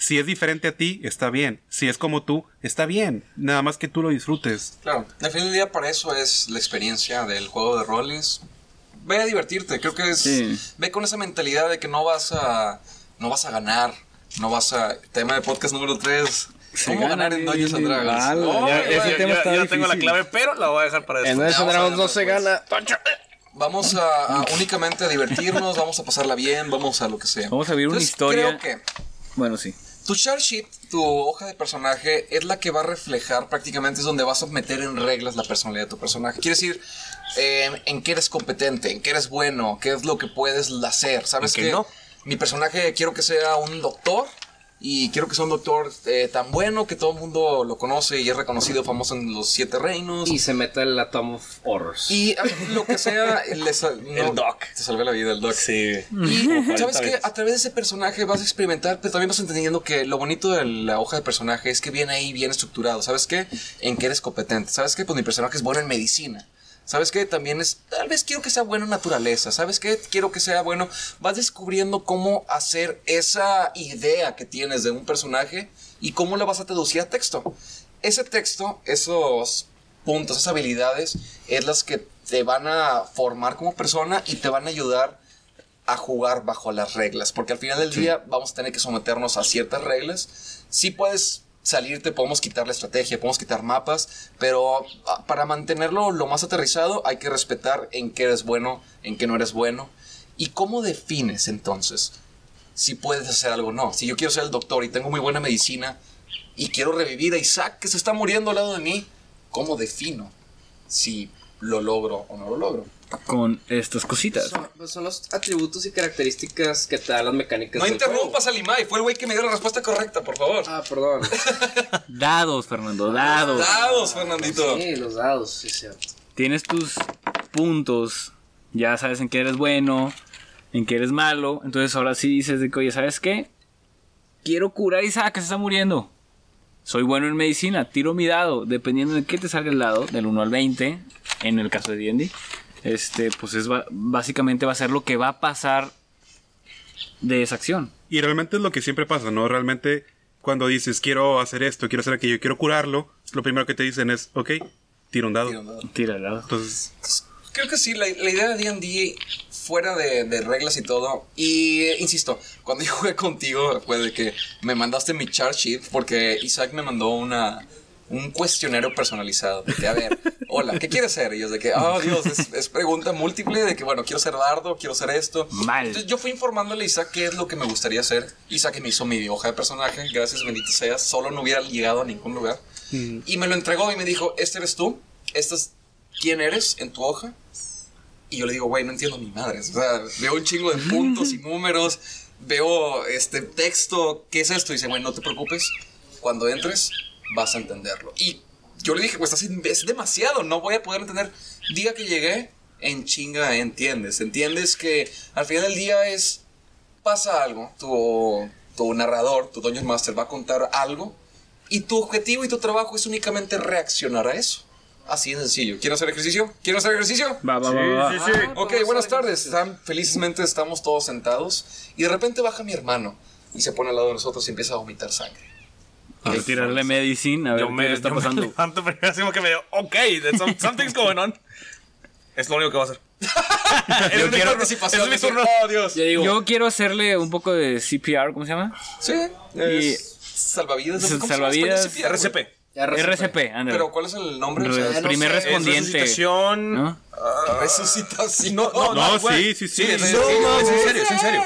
Si es diferente a ti, está bien. Si es como tú, está bien. Nada más que tú lo disfrutes. Claro, al fin del día para eso es la experiencia del juego de roles. Ve a divertirte, creo que es Sí. ve con esa mentalidad de que no vas a no vas a ganar, no vas a tema de podcast número 3. Se ¿Cómo gana ganar en Dungeons and Dragons? vale, No, ya- ese tema Yo, está yo tengo la clave, pero la voy a dejar para En después. Dungeons and vamos a Dragons no se gana. Vamos a, a únicamente a divertirnos, vamos a pasarla bien, vamos a lo que sea. Vamos a vivir una Entonces, historia. Creo que Bueno, sí. Tu chart sheet, tu hoja de personaje, es la que va a reflejar prácticamente, es donde vas a meter en reglas la personalidad de tu personaje. Quiere decir, eh, en qué eres competente, en qué eres bueno, qué es lo que puedes hacer. ¿Sabes qué qué? no. Mi personaje quiero que sea un doctor. Y quiero que sea un doctor eh, tan bueno que todo el mundo lo conoce y es reconocido, famoso en los siete reinos. Y se mete el Atom of Horrors. Y ah, lo que sea, le sal- no, Doc. Te salvé la vida el Doc. Sí. Y sabes 40 que a través de ese personaje vas a experimentar, pero también vas entendiendo que lo bonito de la hoja de personaje es que viene ahí bien estructurado. ¿Sabes qué? En que eres competente. ¿Sabes qué? Pues mi personaje es bueno en medicina. ¿Sabes qué? También es, tal vez quiero que sea bueno en naturaleza. ¿Sabes qué? Quiero que sea bueno. Vas descubriendo cómo hacer esa idea que tienes de un personaje y cómo la vas a traducir a texto. Ese texto, esos puntos, esas habilidades, es las que te van a formar como persona y te van a ayudar a jugar bajo las reglas, porque al final del día vamos a tener que someternos a ciertas reglas. Si puedes salirte, podemos quitar la estrategia, podemos quitar mapas, pero ah, para mantenerlo lo más aterrizado hay que respetar en qué eres bueno, en qué no eres bueno. ¿Y cómo defines entonces si puedes hacer algo o no? Si yo quiero ser el doctor y tengo muy buena medicina y quiero revivir a Isaac que se está muriendo al lado de mí, ¿cómo defino si lo logro o no lo logro? Con estas cositas. Son, pues son los atributos y características que te dan las mecánicas No del interrumpas a Limay, fue el güey que me dio la respuesta correcta, por favor. juego. Ah, perdón. Dados, Fernando, dados. Dados, Fernandito. Sí, los dados, sí, es cierto. Tienes tus puntos. Ya sabes en qué eres bueno, en qué eres malo. Entonces ahora sí dices de que, oye, ¿sabes qué? Quiero curar a Isaac que se está muriendo. Soy bueno en medicina, tiro mi dado. Dependiendo de qué te salga el dado, del 1 al 20, en el caso de D&D. Este, pues es básicamente va a ser lo que va a pasar de esa acción. Y realmente es lo que siempre pasa, ¿no? Realmente cuando dices quiero hacer esto, quiero hacer aquello, quiero curarlo, lo primero que te dicen es, ok, tira un dado. Tira un dado. Tira el dado. Entonces, Creo que sí, la, la idea de D&D fuera de, de reglas y todo. Y eh, insisto, cuando yo jugué contigo fue de que me mandaste mi chart sheet porque Isaac me mandó una un cuestionario personalizado. De que, a ver, hola, ¿qué quieres ser? Y yo de que, oh Dios, es, es pregunta múltiple de que, bueno, quiero ser dardo, quiero ser esto. Mal. Entonces yo fui informándole a Isaac qué es lo que me gustaría hacer. Isaac me hizo mi hoja de personaje, gracias, bendito seas. Solo no hubiera llegado a ningún lugar. Y me lo entregó y me dijo, este eres tú, este es quién eres en tu hoja. Y yo le digo, güey, no entiendo ni madres. O sea, veo un chingo de puntos y números, veo este texto, ¿qué es esto? Y dice, güey, no te preocupes, cuando entres vas a entenderlo. Y yo le dije, pues estás es demasiado, no voy a poder entender. Diga que llegué, en chinga entiendes. Entiendes que al final del día es, pasa algo, tu, tu narrador, tu Dungeon Master va a contar algo y tu objetivo y tu trabajo es únicamente reaccionar a eso. Así de sencillo. ¿Quieren hacer ejercicio? ¿Quieren hacer ejercicio? Va, va, va, va. va. Ah, ok, buenas tardes. Están, felizmente estamos todos sentados y de repente baja mi hermano y se pone al lado de nosotros y empieza a vomitar sangre. Quiero tirarle medicine a ver Yo qué me, le está yo me pasando. levanto primero así como que me digo, ok, there's some- something's going on. Es lo único que va a hacer. es, mi quiero participación, es mi turno. Oh, Dios. Yo digo, Yo quiero hacerle un poco de CPR, ¿cómo se llama? Sí, es salvavidas. ¿cómo se llama en Salvavidas. español? CPR. RCP. RCP, ándale. Pero ¿cuál es el nombre? O sea, Re- no primer sé, Es respondiente. resucitación. ¿No? resucitación. No, no, No, no, sí, sí, sí. Sí, es, No, es- es en serio, es en serio.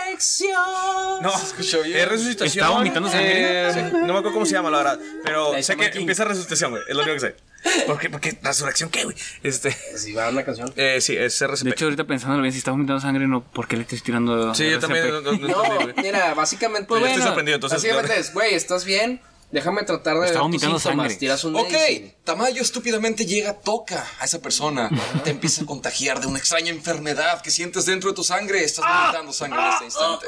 No, escuchó bien. es resucitación. ¿Está vomitando sangre? eh, no me acuerdo cómo se llama, la verdad. Pero La sé que empieza resucitación, güey. Es lo único que sé. ¿Por qué? Porque resurrección, ¿qué, güey? Este. si va una canción. Eh, sí, es RCP. De hecho, ahorita pensando bien, si está vomitando sangre, no, ¿por qué le estoy tirando? sí, yo también. No, no- no No, entendí, güey. mira, básicamente. Estoy bueno, sorprendido, entonces. Básicamente es, güey, ¿estás bien? Déjame tratar de Está vomitando sangre. Tiras un Ok, medicine. Tamayo estúpidamente llega, toca a esa persona, te empieza a contagiar de una extraña enfermedad que sientes dentro de tu sangre, estás vomitando sangre en este instante.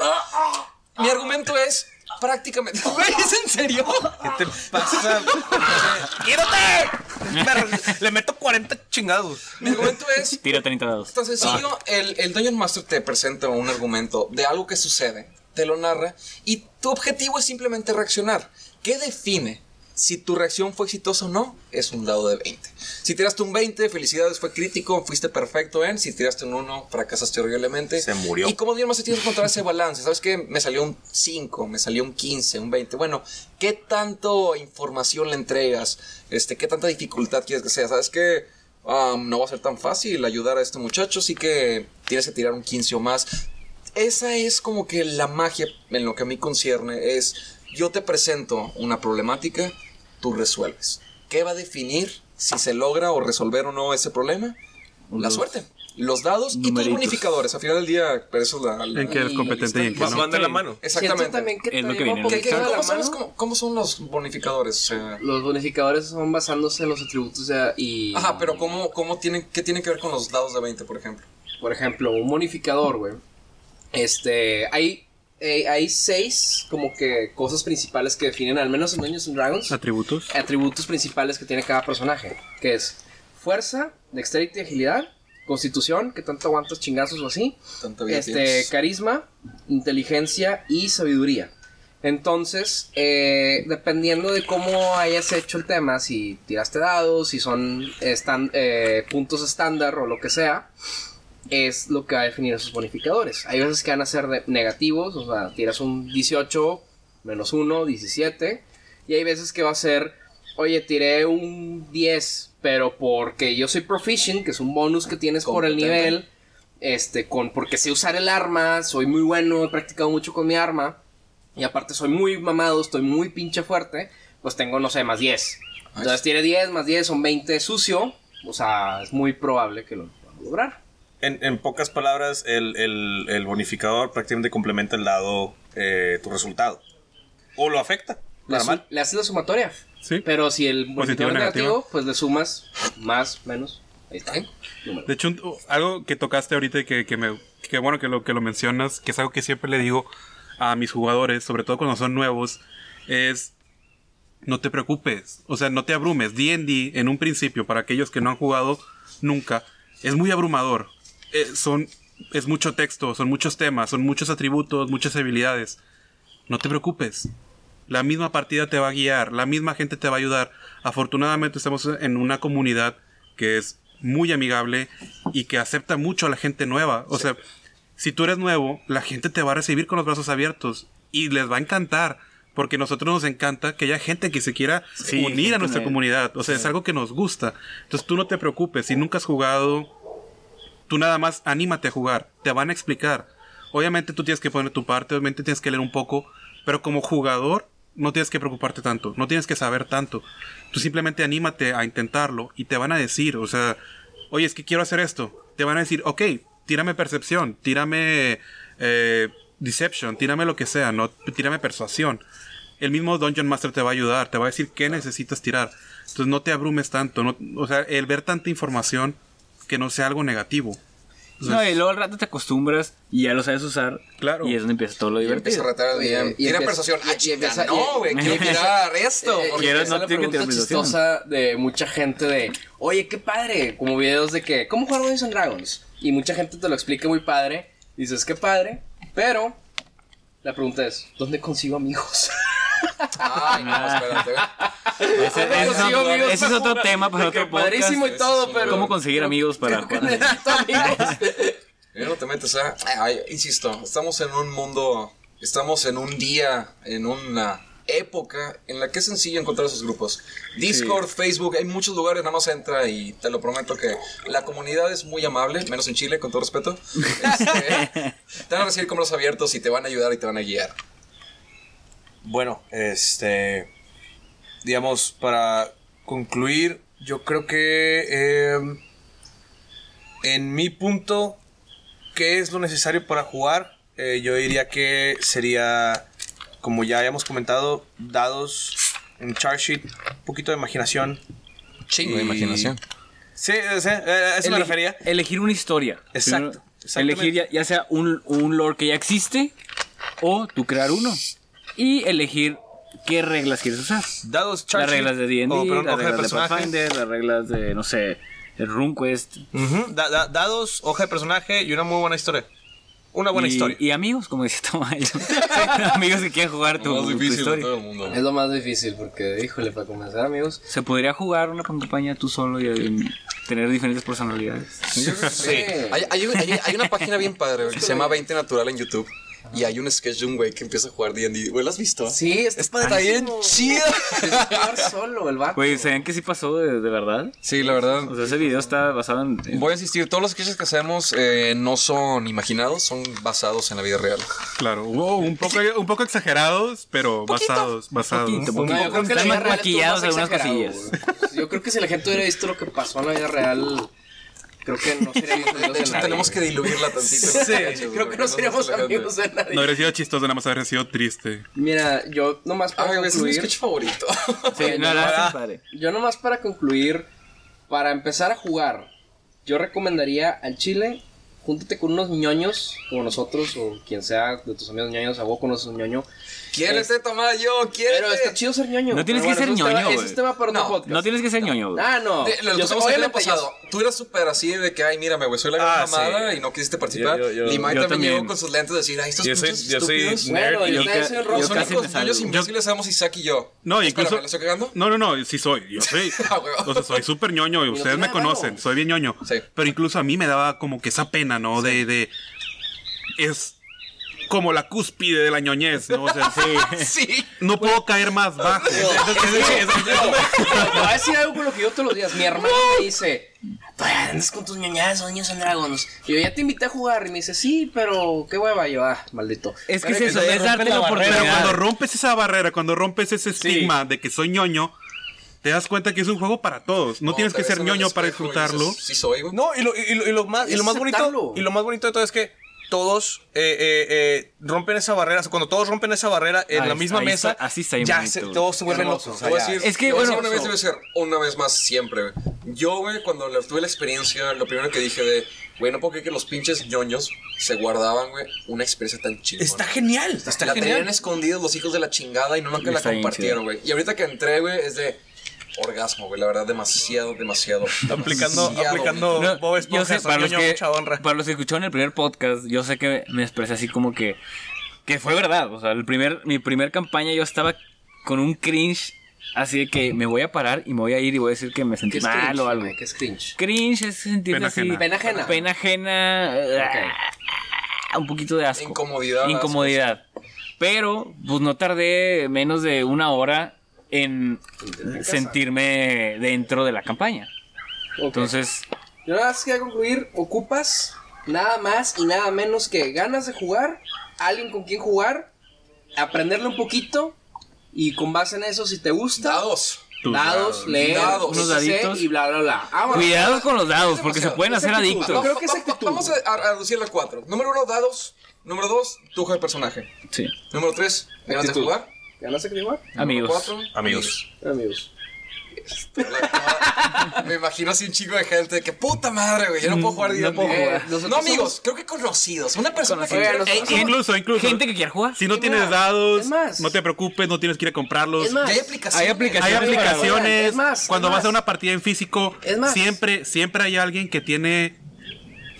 Mi argumento es prácticamente. Güey, ¿es en serio? ¿Qué te pasa? ¡Quítate! Le meto 40 chingados. Mi argumento es Tira 30 dados. tan sencillo. El, el Dungeon Master te presenta un argumento de algo que sucede, te lo narra y tu objetivo es simplemente reaccionar. ¿Qué define si tu reacción fue exitosa o no? Es un dado de 20. Si tiraste un 20, felicidades, fue crítico, fuiste perfecto en. Si tiraste un 1, fracasaste horriblemente. Se murió. Y como Dungeon Master tienes que encontrar ese balance. ¿Sabes qué? Me salió un 5, me salió un 15, un 20. Bueno, ¿qué tanto información le entregas? Este, ¿Qué tanta dificultad quieres que sea? ¿Sabes qué? Um, no va a ser tan fácil ayudar a este muchacho, así que tienes que tirar un 15 o más. Esa es como que la magia en lo que a mí concierne, es yo te presento una problemática, tú resuelves. ¿Qué va a definir si se logra o resolver o no ese problema? La suerte. Los dados y tus bonificadores. Al final del día, pero eso es la... la- En que eres competente y en que no. De la mano. Exactamente. también que Es lo que viene ¿Qué- qué- cómo, cómo- cómo son los bonificadores? O sea, Los bonificadores son basándose en los atributos de- y... Ajá, pero ¿cómo, cómo tienen, ¿qué tiene que ver con los dados de 20, por ejemplo? Por ejemplo, un bonificador, güey. Este, hay, eh, hay seis como que cosas principales que definen, al menos en Dungeons and Dragons, Atributos. atributos principales que tiene cada personaje. Que es fuerza, dexterity y agilidad, constitución, que tanto aguantas chingazos o así, este, tienes. carisma, inteligencia y sabiduría. Entonces, eh, dependiendo de cómo hayas hecho el tema, si tiraste dados, si son eh, puntos estándar o lo que sea, es lo que va a definir esos bonificadores. Hay veces que van a ser negativos, o sea, tiras un 18, menos 1, 17, y hay veces que va a ser, oye, tiré un 10, pero porque yo soy proficient, que es un bonus que tienes por el nivel, este, con, porque sé usar el arma, soy muy bueno, he practicado mucho con mi arma, y aparte soy muy mamado, estoy muy pinche fuerte, pues tengo, no sé, más 10. Entonces tiene 10, más 10 son 20 sucio, o sea, es muy probable que lo pueda lograr. En, en pocas palabras, el, el- el bonificador prácticamente complementa el dado, eh, tu resultado. O lo afecta. Le, su- le haces la sumatoria. Sí. Pero si el bonificador es negativo. negativo, pues le sumas más, menos. Ahí está. Número. De hecho, un- algo que tocaste ahorita y que, que me. Que bueno que lo, que lo mencionas, que es algo que siempre le digo a mis jugadores, sobre todo cuando son nuevos, es. No te preocupes, o sea, no te abrumes. DD, en un principio, para aquellos que no han jugado nunca, es muy abrumador. Eh, son, es mucho texto, son muchos temas, son muchos atributos, muchas habilidades. No te preocupes. La misma partida te va a guiar, la misma gente te va a ayudar. Afortunadamente estamos en una comunidad que es muy amigable y que acepta mucho a la gente nueva. O sea, si tú eres nuevo, la gente te va a recibir con los brazos abiertos y les va a encantar. Porque a nosotros nos encanta que haya gente que se quiera Sí, unir a nuestra comunidad. O sea, es algo que nos gusta. Entonces tú no te preocupes. Si nunca has jugado, tú nada más anímate a jugar. Te van a explicar. Obviamente tú tienes que poner tu parte, obviamente tienes que leer un poco, pero como jugador no tienes que preocuparte tanto, no tienes que saber tanto. Tú simplemente anímate a intentarlo y te van a decir, o sea, oye, es que quiero hacer esto. Te van a decir, ok, tírame percepción, tírame eh, deception, tírame lo que sea, no, tírame persuasión. El mismo Dungeon Master te va a ayudar, te va a decir qué necesitas tirar. Entonces no te abrumes tanto, no, o sea, el ver tanta información que no sea algo negativo. No, y luego al rato te acostumbras y ya lo sabes usar. Claro. Y es donde empieza todo lo Y empieza divertido. a DM. y Tiene empieza- persuasión. y- Ah, empieza- no, güey. Quiero tirar esto. Eh, Quiero- no la tiene que pregunta chistosa de mucha gente de, oye, qué padre, como videos de que, ¿cómo jugar Dungeons and Dragons? Y mucha gente te lo explica muy padre, dices, qué padre, pero la pregunta es, ¿dónde consigo amigos? Ay, no, espérate. Ese, ese es, otro- amigos ese es para otro jugar. tema para otro podcast. Padrísimo y todo, sí, pero... ¿Cómo conseguir amigos para necesito amigos. No te metes a. Ay, insisto, estamos en un mundo. Estamos en un día, en una época en la que es sencillo encontrar esos grupos. Discord, Facebook, hay muchos lugares, nada más entra y te lo prometo que la comunidad es muy amable, menos en Chile, con todo respeto. Este, te van a recibir con brazos abiertos y te van a ayudar y te van a guiar. Bueno, este. Digamos, para concluir, yo creo que. eh, en mi punto, ¿qué es lo necesario para jugar? Eh, yo diría que sería, como ya habíamos comentado, dados, un chart sheet, un poquito de imaginación. Chingo de imaginación. Sí, sí, a eso me refería. Elegir una historia. Exacto, Primero. Elegir ya, ya sea un, un lore que ya existe o tú crear uno. Y elegir qué reglas quieres usar. Dados, Las reglas de D&D, las de reglas de personaje. Pathfinder, las reglas de, no sé, el RuneQuest. Ujú, da- da- dados, hoja de personaje y una muy buena historia. Una buena y, historia. Y amigos, como decía Tamayo. amigos que quieren jugar tu, Lo más tu difícil de historia. todo el mundo. Es lo más difícil porque, híjole, para comenzar, amigos. Se podría jugar una campaña tú solo y tener diferentes personalidades. Que sí. Hay, hay, hay- hay una página bien padre que se llama 20 Natural en YouTube. Y hay un sketch de un güey que empieza a jugar D&D. Güey, ¿lo has visto? Sí, está, Está bien chido. Jugar solo el vato. Güey, ¿saben que sí pasó de, de verdad? Sí, la verdad. O sea, ese video está basado en... en- Voy a insistir, todos los sketches que hacemos eh, no son imaginados, son basados en la vida real. Claro, hubo un poco, un poco exagerados, pero basados, basados. Poquito, No, poquito. yo creo que la Están vida real maquillados algunas cosillas. Yo creo que si la gente hubiera visto lo que pasó en la vida real, creo que no seríamos amigos De de hecho, nadie. tenemos que diluirla tantito. Sí, creo que no seríamos amigos de nadie. No habría sido chistoso, nada más habría sido triste. Mira, yo nomás para Ay, güey, ese es mi concluir, sketch favorito. Sí, no, está padre. yo nomás para concluir, para empezar a jugar, yo recomendaría al Chile, júntate con unos ñoños como nosotros o quien sea de tus amigos ñoños, a vos conoces un ñoño. Quiérete, Tamayo, quiérete. Pero está chido ser ñoño. No tienes que ser ñoño, Eso güey. es tema para otro No, podcast. No tienes que ser ñoño. Ah, no. Lo Yo que el yo- pasado. Tú eras súper así de que, ay, mírame, güey, soy la gran Ah, mamada y no quisiste participar. Yo- yo- yo- Limay yo también, llegó con sus lentes a decir, ay, estos Yo soy- pinches yo soy estúpidos. nerd Bueno, yo yo soy yo rojo. Los me salgo. ñoños imbéciles somos Isaac y yo. No, incluso. ¿la estoy cagando? No, no, no, sí soy. Yo soy. Ah. O sea, soy súper ñoño y ustedes me malo. conocen. Soy bien ñoño. Sí. Pero incluso a mí me daba como que esa pena, ¿no? De, de. Es como la cúspide de la ñoñez, ¿no? O sea, Sí. no puedo caer más bajo. Te voy a decir algo con lo que yo todos los días. Mi hermano me dice, todavía andas con tus ñoñadas, Dungeons and Dragons. Y yo ya te invité a jugar. Y me dice, sí, pero qué hueva. Y yo, ah, maldito. Es que es Pero eso, es darte la Pero oportunidad. cuando rompes esa barrera, cuando rompes ese estigma de que soy ñoño, te das cuenta que es un juego para todos. No, tienes te que ser en ñoño para disfrutarlo. dices, Sí soy, güey. No, y lo, y lo- y lo más, y lo Es más bonito. Y lo más bonito de todo es que todos eh, eh, eh, rompen esa barrera. O sea, cuando todos rompen esa barrera en Ahí la misma mesa, está, así está ya se- todos se vuelven locos. O sea, decir, Es que, bueno, una vez debe ser una vez más siempre, güey. Yo, güey, cuando la- tuve la experiencia, lo primero que dije de, güey, no puedo creer que los pinches ñoños se guardaban, güey, una experiencia tan chida. Está genial. Está la tenían escondidos los hijos de la chingada y no nunca la compartieron, güey. Y ahorita que entré, güey, es de orgasmo, güey. La verdad, demasiado, demasiado. Aplicando, demasiado aplicando No, Bob yo Esponja, sé, soy para los, que, mucha honra. para los que escucharon el primer podcast, yo sé que me expresé así como que, que fue verdad. O sea, el primer, mi primer campaña yo estaba con un cringe así de que me voy a parar y me voy a ir y voy a decir que me ¿Qué sentí mal cringe? o algo. ¿Qué es cringe? Cringe es sentirte Pena así. ajena. Pena ajena. Pena ajena. ah, Un poquito de asco. Incomodidad, Incomodidad. Pero, pues no tardé menos de una hora en sentirme dentro de la campaña. Entonces, Yo nada más quería concluir, ocupas nada más y nada menos que ganas de jugar, alguien con quien jugar, aprenderle un poquito y con base en eso, si te gusta, Dados. Dados, leer, Dados. Unos daditos. y bla, bla, bla. Ah, bueno. cuidado con los dados porque se pueden hacer actitud. adictos. Creo que es actitud. Vamos a, reducirlo a cuatro. Número uno, dados. Número dos, tu de personaje. Sí. Número tres, ganas de jugar. ¿Ganas de jugar? Número Amigos. cuatro, Amigos. Amigos. Me imagino así un chico de gente que puta madre, güey. Yo no puedo jugar D&D. puedo jugar. No, amigos, creo que conocidos. Una persona que nosotros Eh, somos- Incluso, incluso. Gente que quiere jugar. Si no Es tienes más, dados, no te preocupes, no tienes que ir a comprarlos. Ya hay aplicaciones. Hay aplicaciones. Hay aplicaciones. Es más, cuando es vas a una partida en físico, Es más. siempre, siempre hay alguien que tiene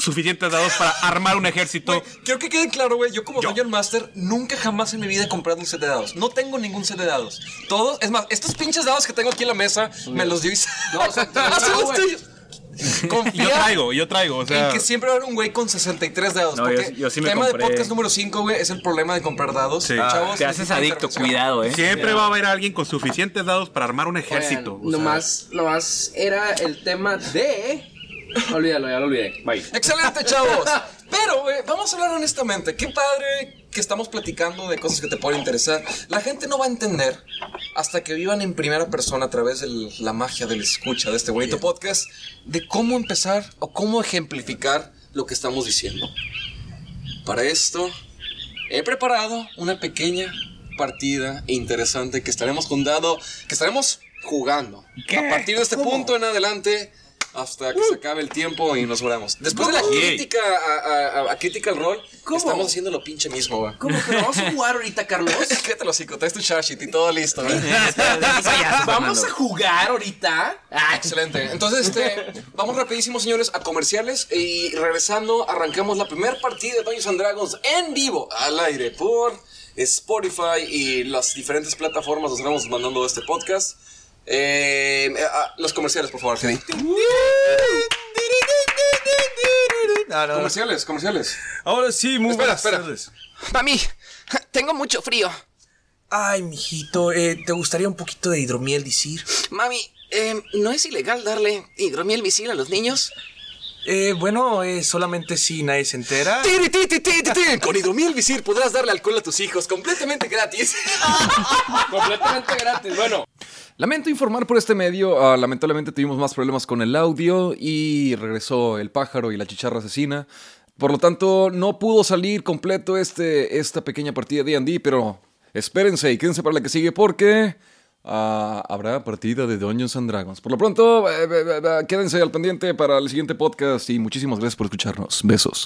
suficientes dados para armar un ejército. Güey, quiero que quede claro, güey. Yo como Dungeon Master nunca jamás en mi vida he comprado un set de dados. No tengo ningún set de dados. Todos, es más, estos pinches dados que tengo aquí en la mesa me los dio y No, o sea, Ah, tuyos. Yo Confía traigo, yo traigo. O sea, en que siempre va a haber un güey con 63 dados. No, yo- porque yo sí me tema compré- de podcast número 5, güey, es el problema de comprar dados. Sí. Chavos, Te haces adicto, cuidado, eh. siempre va a haber alguien con suficientes dados para armar un ejército. Oigan, o sea, nomás, nomás era el tema de. Olvídalo, ya lo olvidé. Bye. Excelente, chavos. Pero, güey, vamos a hablar honestamente. Qué padre que estamos platicando de cosas que te pueden interesar. La gente no va a entender hasta que vivan en primera persona a través de la magia del escucha de este bonito podcast de cómo empezar o cómo ejemplificar lo que estamos diciendo. Para esto, he preparado una pequeña partida interesante que estaremos jugando, que estaremos jugando. A partir de este punto en adelante, hasta que se acabe el tiempo y nos volvamos. Después de la crítica a, a- a Critical Role, ¿Cómo? estamos haciendo lo pinche mismo, güey. ¿Cómo que vamos a jugar ahorita, Carlos? Quédate los hocico, traes tu charshit y todo listo, güey. ¿Vamos a jugar ahorita? Ah, Excelente. Entonces, este, vamos rapidísimo, señores, a comerciales y regresando, arrancamos la primera partida de Dungeons and Dragons en vivo, al aire, por Spotify y las diferentes plataformas donde estamos mandando este podcast. Eh, ah, los comerciales, por favor, Gedi. No, no, no. Comerciales, comerciales. Ahora sí, muy Espera, buenas espera. tardes. Mami, tengo mucho frío. Ay, mijito, eh, ¿te gustaría un poquito de hidromiel, decir? Mami, eh, ¿no es ilegal darle hidromiel visil a los niños? Eh, bueno, eh, solamente si nadie se entera. Tiri, ti, ti, ti, ti, ti. Con Hidromiel Visir podrás darle alcohol a tus hijos completamente gratis. completamente gratis. Bueno, Lamento informar por este medio, ah, lamentablemente tuvimos más problemas con el audio y regresó el pájaro y la chicharra asesina. Por lo tanto, no pudo salir completo este, esta pequeña partida de D&D, pero espérense y quédense para la que sigue porque ah, habrá partida de Dungeons and Dragons. Por lo pronto, eh, eh, eh, quédense al pendiente para el siguiente podcast y muchísimas gracias por escucharnos. Besos.